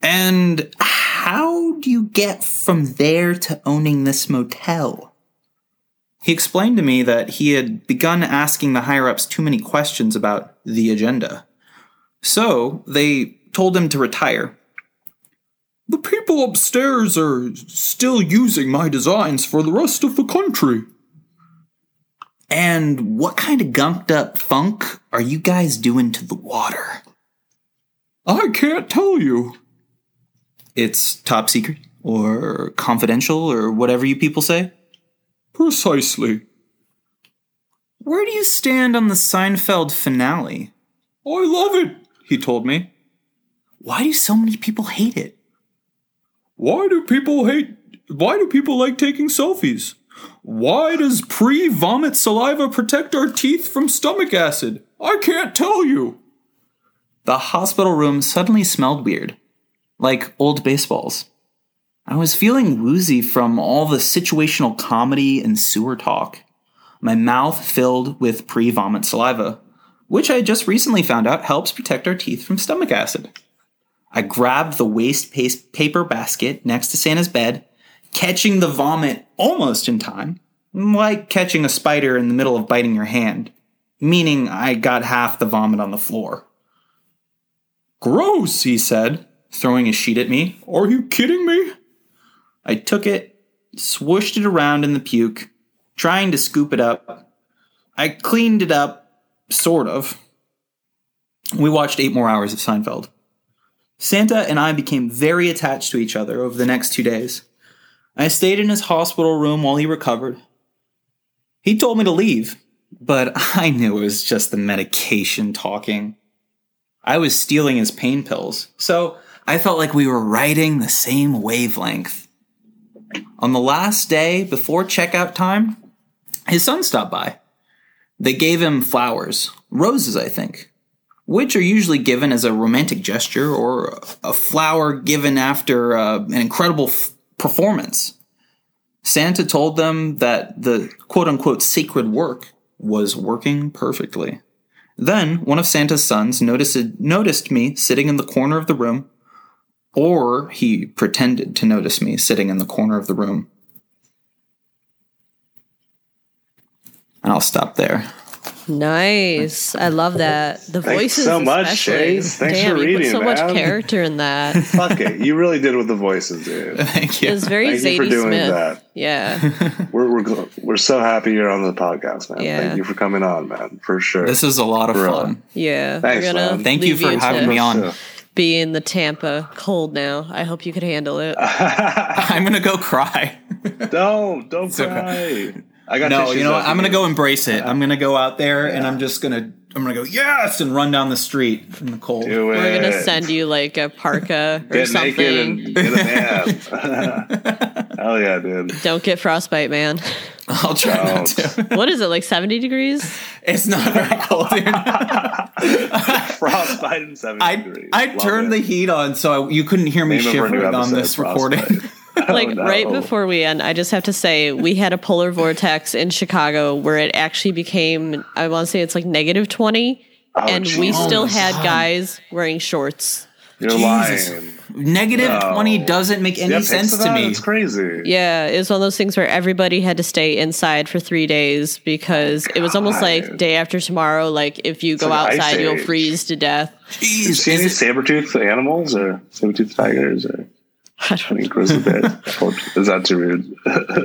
And how do you get from there to owning this motel? He explained to me that he had begun asking the higher ups too many questions about the agenda. So they told him to retire. The people upstairs are still using my designs for the rest of the country. And what kind of gunked up funk are you guys doing to the water? I can't tell you. It's top secret or confidential or whatever you people say? Precisely. Where do you stand on the Seinfeld finale? I love it, he told me. Why do so many people hate it? Why do people hate. Why do people like taking selfies? Why does pre vomit saliva protect our teeth from stomach acid? I can't tell you. The hospital room suddenly smelled weird, like old baseballs. I was feeling woozy from all the situational comedy and sewer talk. My mouth filled with pre vomit saliva, which I just recently found out helps protect our teeth from stomach acid. I grabbed the waste paper basket next to Santa's bed, catching the vomit almost in time, like catching a spider in the middle of biting your hand, meaning I got half the vomit on the floor. Gross, he said, throwing a sheet at me. Are you kidding me? I took it swooshed it around in the puke, trying to scoop it up. I cleaned it up, sort of. We watched eight more hours of Seinfeld. Santa and I became very attached to each other over the next two days. I stayed in his hospital room while he recovered. He told me to leave, but I knew it was just the medication talking. I was stealing his pain pills, so I felt like we were riding the same wavelength. On the last day before checkout time, his son stopped by. They gave him flowers, roses, I think, which are usually given as a romantic gesture or a flower given after uh, an incredible f- performance. Santa told them that the quote unquote sacred work was working perfectly. Then one of Santa's sons noticed, noticed me sitting in the corner of the room, or he pretended to notice me sitting in the corner of the room. And I'll stop there. Nice. I love that. The Thanks voices so much, especially. Chase. Thanks Damn, for you put reading, so much character in that. Fuck it. You really did with the voices, dude. Thank you. It was very Thank you for doing Smith. that. Yeah. We're, we're we're so happy you're on the podcast, man. Yeah. Thank you for coming on, man. For sure. This is a lot of For real. fun. Yeah. Thanks, man. Thank you leave for having me on. Yeah. Be in the Tampa cold now. I hope you could handle it. I'm gonna go cry. don't don't okay. cry. I got No, you know what? I'm gonna go embrace it. I'm gonna go out there and I'm just gonna I'm gonna go yes and run down the street in the cold. Do it. We're gonna send you like a parka or Get something. naked and get a man. Hell yeah, dude. Don't get frostbite, man. I'll try not to. what is it, like 70 degrees? It's not very cold here. Frostbite in 70 I degrees. I Love turned it. the heat on so I, you couldn't hear me Name of our new shivering on episode, this recording. Oh, like Oh, no. right before we end, I just have to say we had a polar vortex in Chicago where it actually became I want to say it's like negative 20 Oh, and we still Oh had God. guys wearing shorts. You're Jesus. lying. Negative No. twenty doesn't make any You have pics sense to me. It's crazy. Yeah, it was one of those things where everybody had to stay inside for 3 days because it was almost like day after tomorrow like if you go outside you'll freeze to death. Did you Jeez, see any it- saber-toothed animals or saber-toothed tigers or I don't any grizzly bears? Or is that too rude?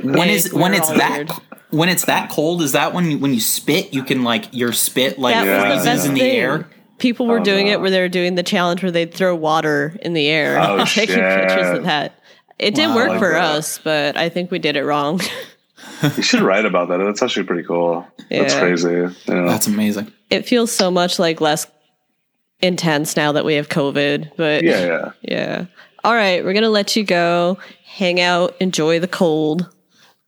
when Hey, is when it's that weird. when it's that cold? Is that when you, when you spit? You can like your spit like That Yeah. freezes best in the thing. air. People were Oh, doing no. it where they were doing the challenge where they'd throw water in the air. Oh, taking shit. pictures of that. It did Wow. work Like for that. us, but I think we did it wrong. you should write about that. That's actually pretty cool. That's crazy. You know? That's amazing. it feels so much like less intense now that we have COVID. But yeah, yeah. yeah. All right, we're gonna let you go. Hang out, enjoy the cold.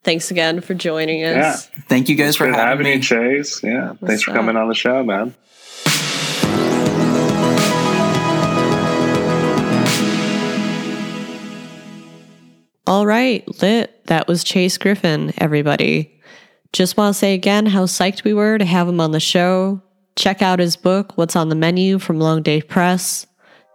Thanks again for joining us. Yeah. Thank you guys for Good having having you, me. Chase. Yeah. Thanks for up? coming on the show, man. All right, lit. That was Chase Griffin, everybody. Just want to say again how psyched we were to have him on the show. Check out his book, What's on the Menu from Long Day Press.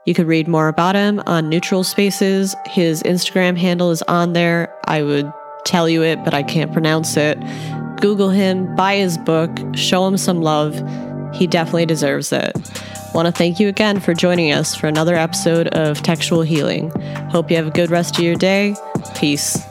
You could read more about him on Neutral Spaces. His Instagram handle is on there. I would tell you it, but I can't pronounce it. Google him, buy his book, show him some love. He definitely deserves it. Want to thank you again for joining us for another episode of Textual Healing. Hope you have a good rest of your day. Peace.